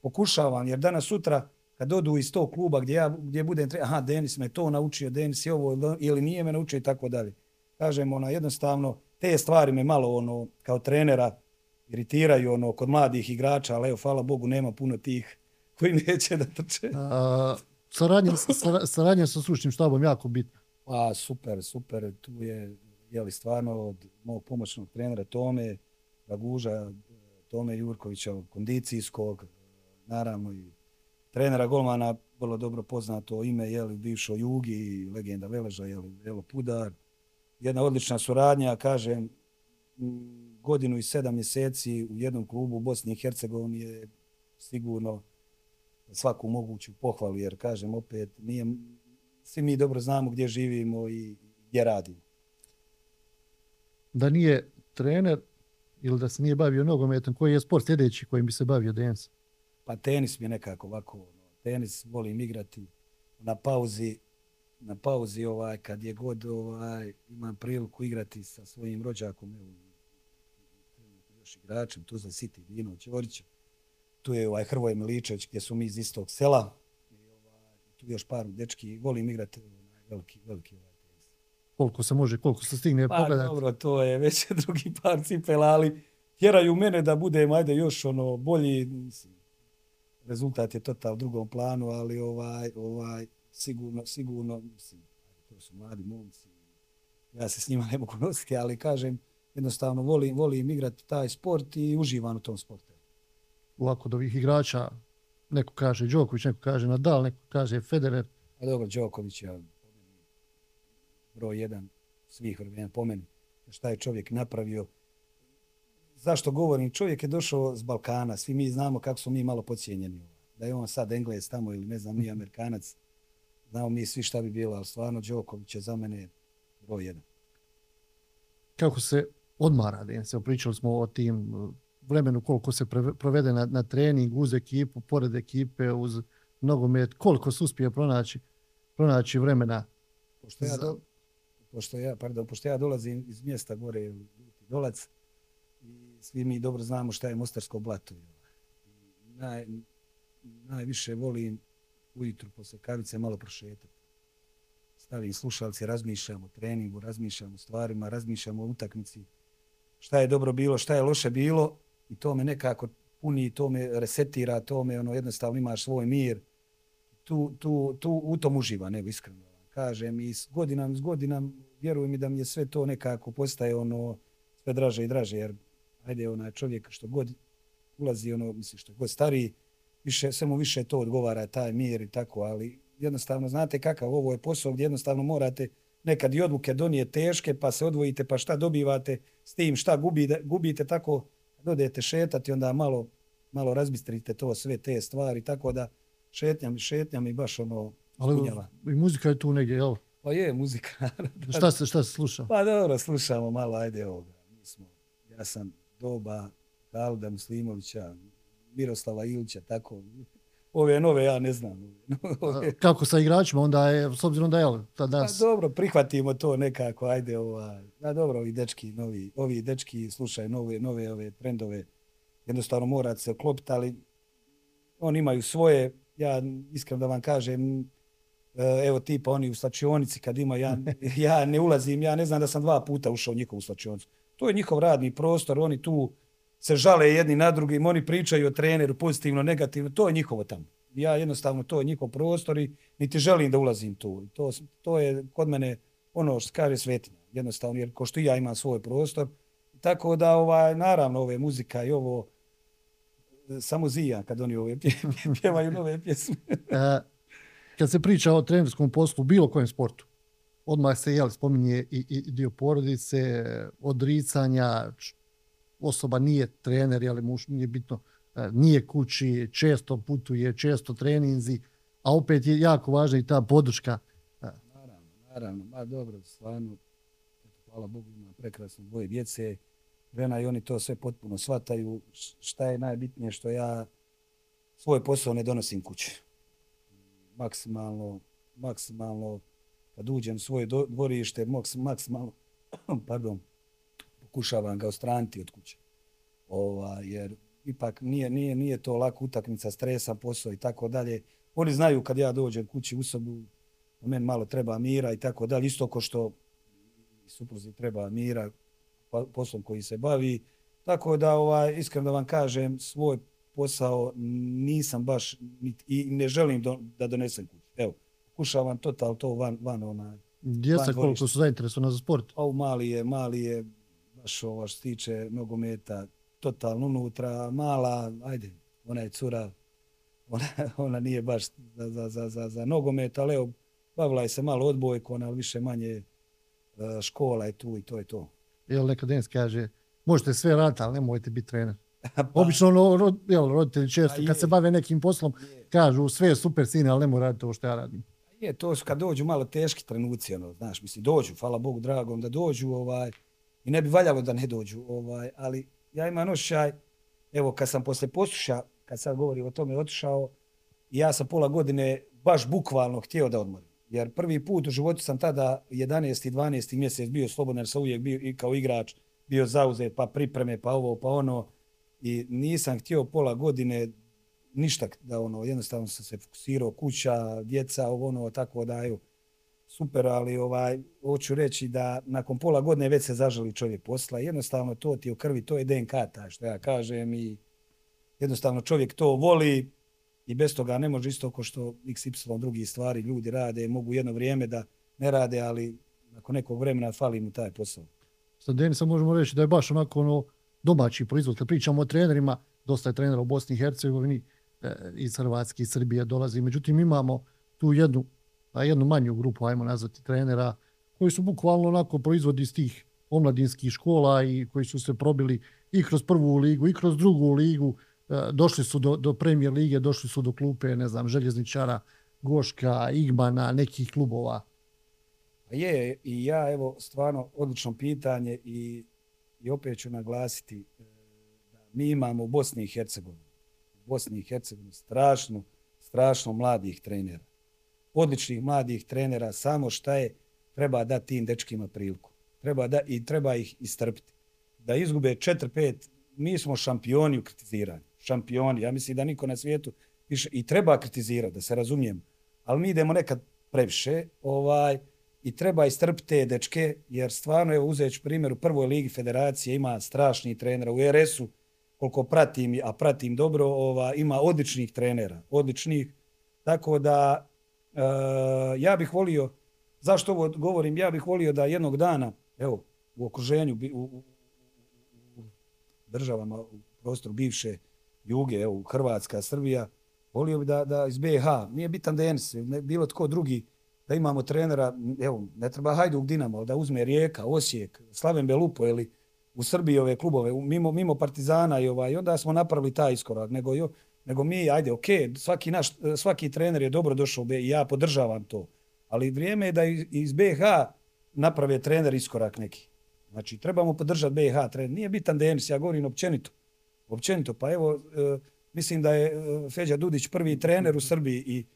Pokušavam, jer danas sutra, kad odu iz tog kluba gdje ja gdje budem tre... aha Denis me to naučio Denis je ovo ili nije me naučio i tako dalje. Kažem ona jednostavno te stvari me malo ono kao trenera iritiraju ono kod mladih igrača ali evo hvala Bogu nema puno tih koji neće da trče. A, saradnja, saradnja sa stručnim štabom jako bitna. A super super tu je je li stvarno od mog pomoćnog trenera Tome Raguža Tome Jurkovića kondicijskog naravno i trenera golmana, vrlo dobro poznato ime, je li bivšo Jugi, legenda Veleža, je li Velo Pudar. Jedna odlična suradnja, kažem, godinu i sedam mjeseci u jednom klubu u Bosni i Hercegovini je sigurno svaku moguću pohvalu, jer kažem opet, nije, svi mi dobro znamo gdje živimo i gdje radimo. Da nije trener ili da se nije bavio nogometom, koji je sport sljedeći kojim bi se bavio Dejan? Pa tenis mi je nekako ovako, ono, tenis volim igrati na pauzi, na pauzi ovaj, kad je god ovaj, imam priliku igrati sa svojim rođakom, evo, još igračem, tu za City, Dino Ćorića, tu je ovaj Hrvoje Miličević gdje su mi iz istog sela, i ovaj, tu još par dečki, volim igrati ovaj, veliki, veliki ovaj tenis. Koliko se može, koliko se stigne pa, pogledati? dobro, to je već drugi par cipela, ali tjeraju mene da budem, ajde, još ono, bolji, mislim, rezultat je total u drugom planu, ali ovaj, ovaj, sigurno, sigurno, mislim, to su mladi momci, ja se s njima ne mogu nositi, ali kažem, jednostavno volim, volim igrati taj sport i uživam u tom sportu. Ovako od ovih igrača, neko kaže Đoković, neko kaže Nadal, neko kaže Federer. A dobro, Đoković je broj jedan svih vremena po meni. Šta je čovjek napravio, zašto govorim, čovjek je došao s Balkana, svi mi znamo kako su mi malo pocijenjeni. Da je on sad Englez tamo ili ne znam, nije Amerikanac, znamo mi svi šta bi bilo, ali stvarno Đoković je za mene broj jedan. Kako se odmara, da se pričali smo o tim vremenu koliko se provede na, na trening uz ekipu, pored ekipe, uz nogomet, koliko se uspije pronaći, pronaći vremena. Pošto ja, do, pošto ja, pardon, pošto ja dolazim iz mjesta gore, dolac, svi mi dobro znamo šta je Mostarsko blato. Naj, najviše volim ujutru posle kavice malo prošetati. Stavim slušalci, razmišljam o treningu, razmišljam o stvarima, razmišljam o utakmici. Šta je dobro bilo, šta je loše bilo i to me nekako puni, to me resetira, to me ono, jednostavno imaš svoj mir. Tu, tu, tu u tom uživa, nego iskreno. Kažem i s godinam, s godinam, vjerujem mi da mi je sve to nekako postaje ono sve draže i draže, jer ajde onaj čovjek što god ulazi, ono, mislim, što god stari, više, mu više to odgovara, taj mir i tako, ali jednostavno znate kakav ovo je posao gdje jednostavno morate nekad i odluke donije teške, pa se odvojite, pa šta dobivate s tim, šta gubite, gubite tako, dodete šetati, onda malo, malo razbistrite to, sve te stvari, tako da šetnjam, šetnjam i baš ono, Ali i muzika je tu negdje, jel? Pa je, muzika. šta, se, šta se sluša? Pa dobro, slušamo malo, ajde ovoga. Mi smo, ja sam doba Halda Muslimovića, Miroslava Ilića, tako. Ove nove ja ne znam. Kako sa igračima, onda je, s obzirom da je, ta das... Pa dobro, prihvatimo to nekako, ajde, ova, da dobro, ovi dečki, novi, ovi dečki slušaju nove, nove ove trendove, jednostavno morate se oklopiti, ali oni imaju svoje, ja iskreno da vam kažem, e, evo tipa oni u slačionici kad ima, ja, ja ne ulazim, ja ne znam da sam dva puta ušao u njihovu slačionicu. To je njihov radni prostor, oni tu se žale jedni na drugim, oni pričaju o treneru pozitivno, negativno, to je njihovo tamo. Ja jednostavno, to je njihov prostor i niti želim da ulazim tu. To, to je kod mene ono što kaže svetinja, jednostavno, jer ko što ja imam svoj prostor. Tako da, ovaj, naravno, ove muzika i ovo, e, samo zija kad oni ove pjevaju nove pjesme. E, kad se priča o trenerskom poslu, bilo kojem sportu, odmah se jel, spominje i, i dio porodice, odricanja, osoba nije trener, jel, muš, nije bitno, e, nije kući, često putuje, često treninzi, a opet je jako važna i ta podrška. E. Naravno, naravno, ma dobro, stvarno, hvala Bogu, ima prekrasno dvoje djece, žena i oni to sve potpuno shvataju. Šta je najbitnije što ja svoj posao ne donosim kući. Maksimalno, maksimalno, Pa kad uđem u svoje dvorište, maksimalno, pardon, pokušavam ga ostraniti od kuće. Ova, jer ipak nije, nije, nije to lako utakmica, stresa, posao i tako dalje. Oni znaju kad ja dođem kući u sobu, meni malo treba mira i tako dalje. Isto ko što supruzi treba mira, poslom koji se bavi. Tako da, ovaj, iskreno da vam kažem, svoj posao nisam baš i ne želim do, da donesem kuću. Kušavam total to van, van onaj. Djeca koliko su zainteresovani za sport? O, mali je, mali je, baš ovo što tiče nogometa, totalno unutra, mala, ajde, ona je cura, ona, ona nije baš za, za, za, za, za nogomet, ali evo, bavila je se malo odbojko, ona više manje e, škola je tu i to je to jel, neka Denis kaže, možete sve raditi, ali nemojte biti trener. pa, Obično ono, rod, jel, roditelji često, kad se bave nekim poslom, kažu, sve je super sine, ali nemoj raditi ovo što ja radim. Je, to su kad dođu malo teški trenuci, ono, znaš, mislim, dođu, hvala Bogu dragom, da dođu, ovaj, i ne bi valjalo da ne dođu, ovaj, ali ja imam ošćaj, evo, kad sam posle posluša, kad sad govori o tome, otišao, ja sam pola godine baš bukvalno htio da odmorim. Jer prvi put u životu sam tada 11. i 12. mjesec bio slobodan, jer sam uvijek bio i kao igrač bio zauzet, pa pripreme, pa ovo, pa ono. I nisam htio pola godine ništa da ono, jednostavno sam se fokusirao kuća, djeca, ovo ono, tako da, super, ali ovaj, hoću reći da nakon pola godine već se zaželi čovjek posla. Jednostavno to ti u krvi, to je DNK, ta što ja kažem i jednostavno čovjek to voli, i bez toga ne može isto kao što XY drugi stvari ljudi rade, mogu jedno vrijeme da ne rade, ali nakon nekog vremena fali mu taj posao. Sa Denisom možemo reći da je baš onako ono domaći proizvod. Kad pričamo o trenerima, dosta je trenera u Bosni i Hercegovini, E, iz Hrvatske i Srbije dolazi. Međutim, imamo tu jednu, a jednu manju grupu, ajmo nazvati trenera, koji su bukvalno onako proizvodi iz tih omladinskih škola i koji su se probili i kroz prvu ligu i kroz drugu ligu, e, došli su do, do premijer lige, došli su do klupe, ne znam, Željezničara, Goška, Igmana, nekih klubova. Je, i ja, evo, stvarno, odlično pitanje i, i opet ću naglasiti e, da mi imamo u Bosni i Hercegovini, Bosni i Hercegovini strašno, strašno mladih trenera. Odličnih mladih trenera, samo šta je, treba da tim dečkima priliku. Treba da, I treba ih istrpiti. Da izgube 4-5, mi smo šampioni u kritiziranju šampioni. Ja mislim da niko na svijetu više i treba kritizirati, da se razumijem. Ali mi idemo nekad previše ovaj, i treba istrpiti te dečke, jer stvarno, evo uzet primjer, u prvoj ligi federacije ima strašni trenera, u RS-u, koliko pratim, a pratim dobro, ova, ima odličnih trenera, odličnih. Tako da, e, ja bih volio, zašto ovo govorim, ja bih volio da jednog dana, evo, u okruženju, u, u, u državama, u prostoru bivše juge, evo, Hrvatska, Srbija, volio bi da, da iz BiH, nije bitan DNS, ne, bilo tko drugi, da imamo trenera, evo, ne treba Hajduk Dinamo, da uzme Rijeka, Osijek, Slaven Belupo ili u Srbiji ove klubove, mimo, mimo Partizana i ovaj, onda smo napravili taj iskorak, nego, jo, nego mi, ajde, ok, svaki, naš, svaki trener je dobro došao i ja podržavam to, ali vrijeme je da iz BH naprave trener iskorak neki. Znači, trebamo podržati BH trener. Nije bitan Denis, ja govorim općenito. Općenito, pa evo, e, mislim da je e, Feđa Dudić prvi trener u Srbiji i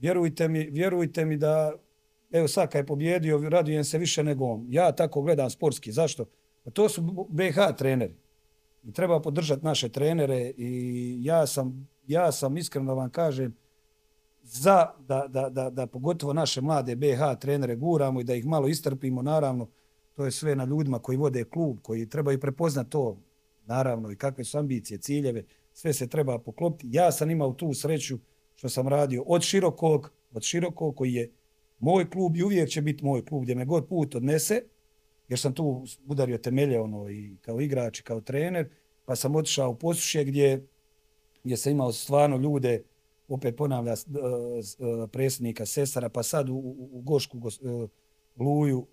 vjerujte mi, vjerujte mi da, evo Saka je pobjedio, radujem se više nego on. Ja tako gledam sportski. Zašto? Pa to su BH treneri. I treba podržati naše trenere i ja sam, ja sam iskreno vam kažem, za da, da, da, da pogotovo naše mlade BH trenere guramo i da ih malo istrpimo, naravno, to je sve na ljudima koji vode klub, koji trebaju prepoznati to, naravno, i kakve su ambicije, ciljeve, sve se treba poklopiti. Ja sam imao tu sreću što sam radio od širokog, od širokog koji je moj klub i uvijek će biti moj klub gdje me god put odnese, jer sam tu udario temelje ono, i kao igrač i kao trener, pa sam otišao u posušje gdje, gdje sam imao stvarno ljude, opet ponavlja e, e, predsjednika Sesara, pa sad u, u, Gošku uh, Luju,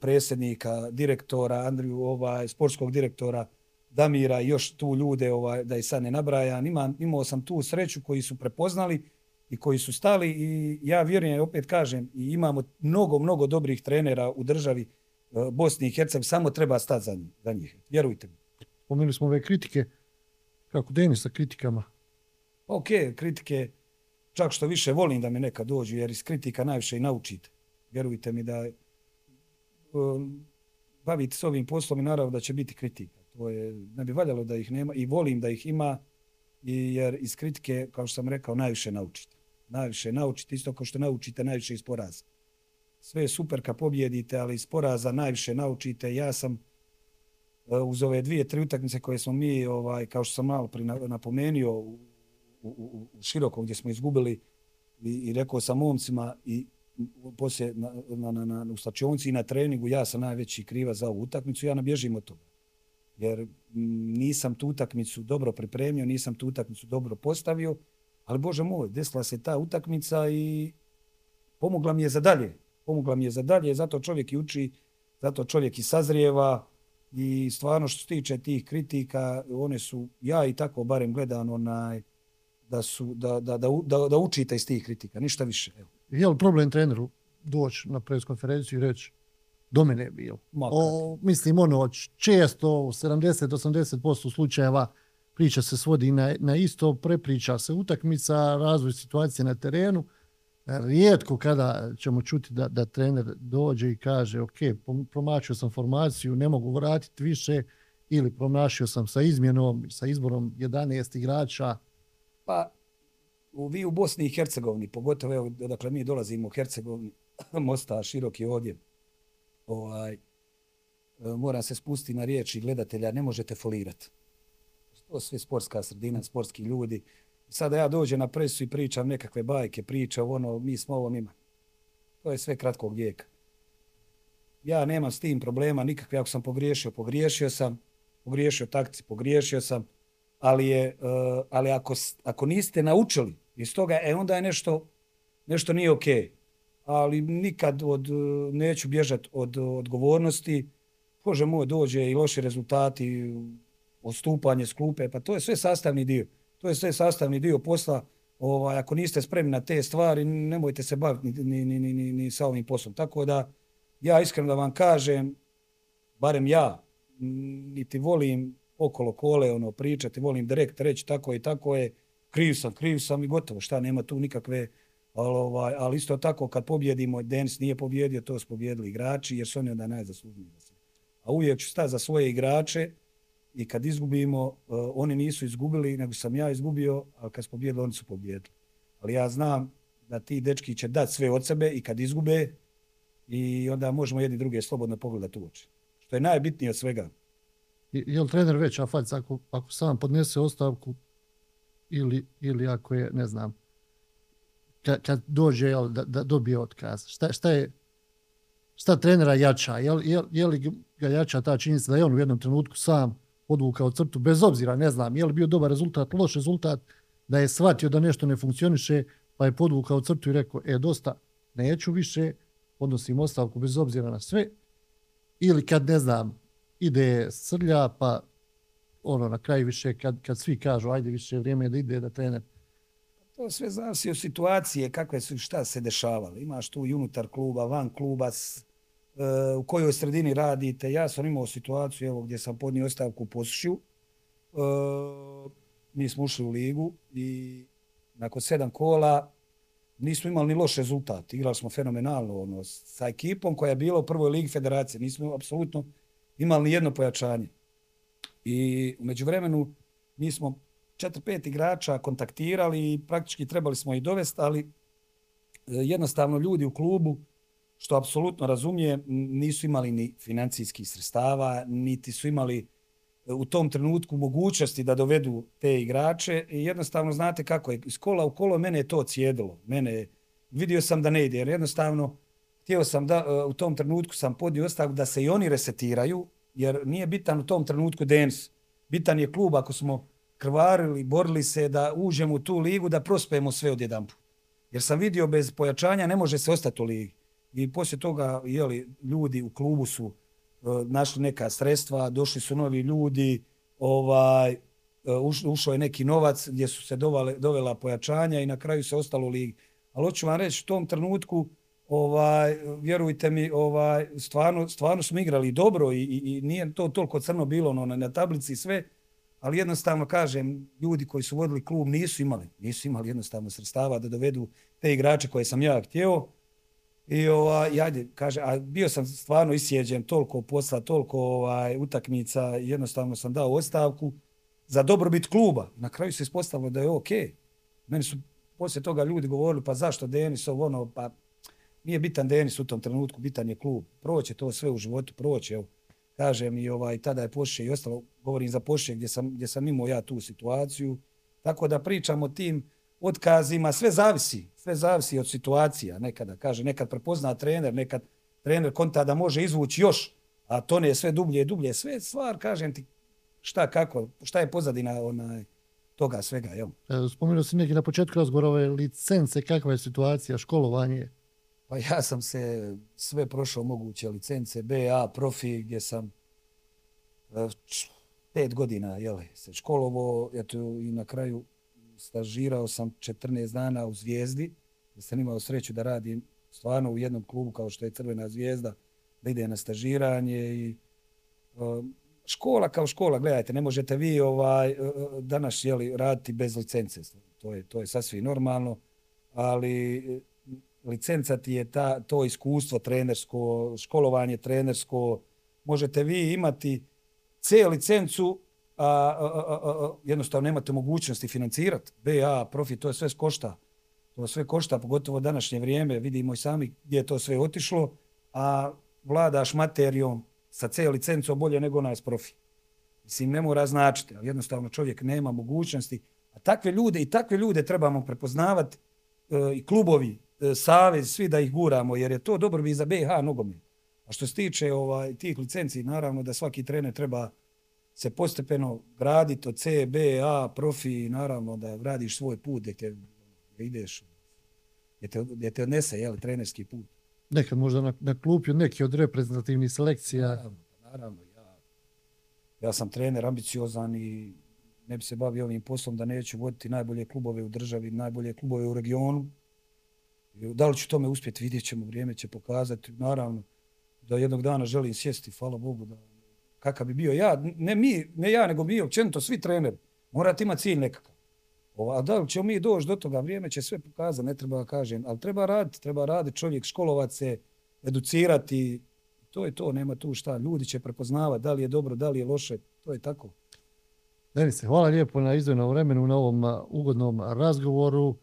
predsjednika, direktora, Andriju, ovaj, sportskog direktora, Damira i još tu ljude, ovaj, da i sad ne nabrajam, Ima, imao sam tu sreću koji su prepoznali i koji su stali i ja vjerujem, opet kažem, i imamo mnogo, mnogo dobrih trenera u državi Bosni i Hercegovini, samo treba stati za njih, za njih. Vjerujte mi. Pomenuli smo ove kritike, kako Denis sa kritikama? Ok, kritike, čak što više volim da me neka dođu, jer iz kritika najviše i naučite. Vjerujte mi da um, bavite se ovim poslom i naravno da će biti kritika. To je, ne bi valjalo da ih nema i volim da ih ima, i jer iz kritike, kao što sam rekao, najviše naučite. Najviše naučite, isto kao što naučite najviše iz poraza. Sve je super kad pobjedite, ali iz poraza najviše naučite. Ja sam e, uz ove dvije, tri utakmice koje smo mi, ovaj, kao što sam malo napomenio, u, u, u, u široko gdje smo izgubili i, i rekao sam momcima i poslije na, na, na, na, u stačionci i na treningu, ja sam najveći kriva za ovu utakmicu, ja nabježim od toga. Jer nisam tu utakmicu dobro pripremio, nisam tu utakmicu dobro postavio, ali Bože moj, desila se ta utakmica i pomogla mi je za dalje. Pomogla mi je za dalje, zato čovjek i uči, zato čovjek i sazrijeva i stvarno što se tiče tih kritika, one su, ja i tako barem gledam onaj, da, su, da, da, da, da, da učite iz tih kritika, ništa više. Evo. Je li problem treneru doći na preskonferenciju i reći do mene je bilo? O, mislim, ono, često, 70-80% slučajeva priča se svodi na, na isto, prepriča se utakmica, razvoj situacije na terenu. Rijetko kada ćemo čuti da, da trener dođe i kaže ok, promačio sam formaciju, ne mogu vratiti više ili promašio sam sa izmjenom, sa izborom 11 igrača, Pa, u, vi u Bosni i Hercegovini, pogotovo, evo, dakle, mi dolazimo u Hercegovini, mosta široki ovdje, ovaj, e, moram mora se spustiti na riječi gledatelja, ne možete folirati. To sve sportska sredina, sportski ljudi. Sada ja dođem na presu i pričam nekakve bajke, pričam ono, mi smo ovo imali. To je sve kratkog vijeka. Ja nemam s tim problema nikakve, ako sam pogriješio, pogriješio sam, pogriješio takci, pogriješio sam, ali je uh, ali ako ako niste naučili iz toga e onda je nešto nešto nije okej okay. ali nikad od e, neću bježati od e, odgovornosti bože moj dođe i loši rezultati odstupanje s klupe pa to je sve sastavni dio to je sve sastavni dio posla. Ovaj ako niste spremni na te stvari nemojte se baviti ni, ni, ni, ni, ni sa ovim poslom. Tako da ja iskreno da vam kažem barem ja niti volim okolo kole ono pričati, volim direkt reći tako i tako je, kriv sam, kriv sam i gotovo, šta, nema tu nikakve, ali, ovaj, ali isto tako kad pobjedimo, Denis nije pobjedio, to su pobjedili igrači, jer su oni onda najzaslužniji. A uvijek ću stati za svoje igrače i kad izgubimo, uh, oni nisu izgubili, nego sam ja izgubio, a kad su pobjedili, oni su pobjedili. Ali ja znam da ti dečki će dati sve od sebe i kad izgube, i onda možemo jedni druge slobodno pogledati u oči. Što je najbitnije od svega je li trener već afac ako, ako sam podnese ostavku ili, ili ako je, ne znam, kad, kad dođe jel, da, da dobije otkaz? Šta, šta je, šta trenera jača? Je, je, je li ga jača ta činjenica da je on u jednom trenutku sam odvukao crtu, bez obzira, ne znam, je li bio dobar rezultat, loš rezultat, da je shvatio da nešto ne funkcioniše, pa je podvukao crtu i rekao, e, dosta, neću više, podnosim ostavku bez obzira na sve, ili kad, ne znam, ide srlja, pa ono, na kraju više, kad, kad svi kažu, ajde više vrijeme da ide, da trener. To sve zavisi od situacije, kakve su, šta se dešavalo. Imaš tu i unutar kluba, van kluba, u kojoj sredini radite. Ja sam imao situaciju, evo, gdje sam podnio ostavku u Posušju. Uh, mi smo ušli u ligu i nakon sedam kola nismo imali ni loš rezultat. Igrali smo fenomenalno ono, sa ekipom koja je bila u prvoj ligi federacije. Nismo apsolutno imali ni jedno pojačanje. I umeđu vremenu mi smo četiri, pet igrača kontaktirali i praktički trebali smo ih dovesti, ali e, jednostavno ljudi u klubu, što apsolutno razumije, nisu imali ni financijskih sredstava, niti su imali e, u tom trenutku mogućnosti da dovedu te igrače. I jednostavno znate kako je iz kola u kolo mene je to cijedilo mene vidio sam da ne ide jer jednostavno htio sam da e, u tom trenutku sam podio ostav da se i oni resetiraju jer nije bitan u tom trenutku DNS. bitan je klub ako smo krvarili borili se da uđemo u tu ligu da prospemo sve od jedan jer sam vidio bez pojačanja ne može se ostati u ligi i poslije toga jeli, ljudi u klubu su E, našli neka sredstva, došli su novi ljudi, ovaj e, ušao je neki novac gdje su se dovale, dovela pojačanja i na kraju se ostalo u ligi. Ali hoću vam reći, u tom trenutku, ovaj, vjerujte mi, ovaj, stvarno, stvarno smo igrali dobro i, i, i nije to toliko crno bilo ono, na, na tablici i sve, ali jednostavno kažem, ljudi koji su vodili klub nisu imali, nisu imali jednostavno sredstava da dovedu te igrače koje sam ja htjeo I ovaj, ajde, kaže, a bio sam stvarno isjeđen toliko posla, toliko ovaj, utakmica, jednostavno sam dao ostavku za dobrobit kluba. Na kraju se ispostavilo da je ok. Meni su poslije toga ljudi govorili, pa zašto Denis, ono, pa nije bitan Denis u tom trenutku, bitan je klub. Proće to sve u životu, proće, evo. Kažem i ovaj, tada je Poše i ostalo, govorim za Poše gdje sam, gdje sam imao ja tu situaciju. Tako da pričam o tim, otkazima, sve zavisi, sve zavisi od situacija nekada. Kaže, nekad prepozna trener, nekad trener konta da može izvući još, a to ne je sve dublje i dublje. Sve stvar, kažem ti, šta, kako, šta je pozadina onaj, toga svega, jel? E, spomenuo si neki na početku razgovora ove licence, kakva je situacija, školovanje? Pa ja sam se sve prošao moguće licence, BA, profi, gdje sam e, pet godina, jel, se školovo, eto, i na kraju stažirao sam 14 dana u Zvijezdi, da sam imao sreću da radim stvarno u jednom klubu kao što je Crvena zvijezda, da ide na stažiranje i um, škola kao škola, gledajte, ne možete vi ovaj e, e, danas jeli, raditi bez licence, to je, to je sasvim normalno, ali e, licenca ti je ta, to iskustvo trenersko, školovanje trenersko, možete vi imati C licencu, a, a, a, a, jednostavno nemate mogućnosti financirati. BA, profit, to je sve košta. To sve košta, pogotovo današnje vrijeme. Vidimo i sami gdje je to sve otišlo, a vladaš materijom sa C licencom bolje nego onaj s profi. Mislim, ne mora značiti, ali jednostavno čovjek nema mogućnosti. A takve ljude i takve ljude trebamo prepoznavati e, i klubovi, e, savez, svi da ih guramo, jer je to dobro bi za BH nogomet. A što se tiče ovaj, tih licenci, naravno da svaki trener treba se postepeno graditi od C, B, A, profi, naravno da gradiš svoj put gdje te ideš, gdje te, gdje te odnese, jel, trenerski put. Nekad možda na, na klupi od neki od reprezentativnih selekcija. Naravno, naravno ja, ja sam trener ambiciozan i ne bi se bavio ovim poslom da neću voditi najbolje klubove u državi, najbolje klubove u regionu. Da li ću tome uspjeti, vidjet ćemo, vrijeme će pokazati. Naravno, da jednog dana želim sjesti, hvala Bogu, da kakav bi bio ja, ne mi, ne ja, nego mi, općenito svi treneri, morate imati cilj nekakav. A da li ćemo mi doći do toga, vrijeme će sve pokazati, ne treba da kažem, ali treba raditi, treba raditi čovjek, školovati se, educirati, to je to, nema tu šta, ljudi će prepoznavati da li je dobro, da li je loše, to je tako. Denise, hvala lijepo na izdvojnom vremenu, na ovom ugodnom razgovoru.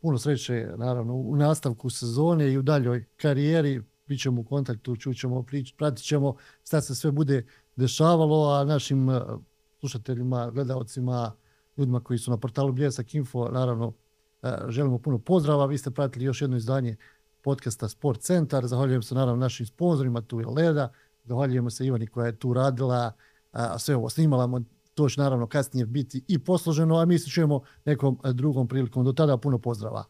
Puno sreće, naravno, u nastavku sezone i u daljoj karijeri. Bićemo u kontaktu, čućemo, pratit ćemo šta se sve bude dešavalo, a našim eh, slušateljima, gledalcima, ljudima koji su na portalu Bljesak Info, naravno, eh, želimo puno pozdrava. Vi ste pratili još jedno izdanje podcasta Sport Centar. Zahvaljujem se naravno našim sponsorima, tu je Leda. Zahvaljujemo se Ivani koja je tu radila, eh, a sve ovo snimala. To će naravno kasnije biti i posloženo, a mi se čujemo nekom drugom prilikom. Do tada puno pozdrava.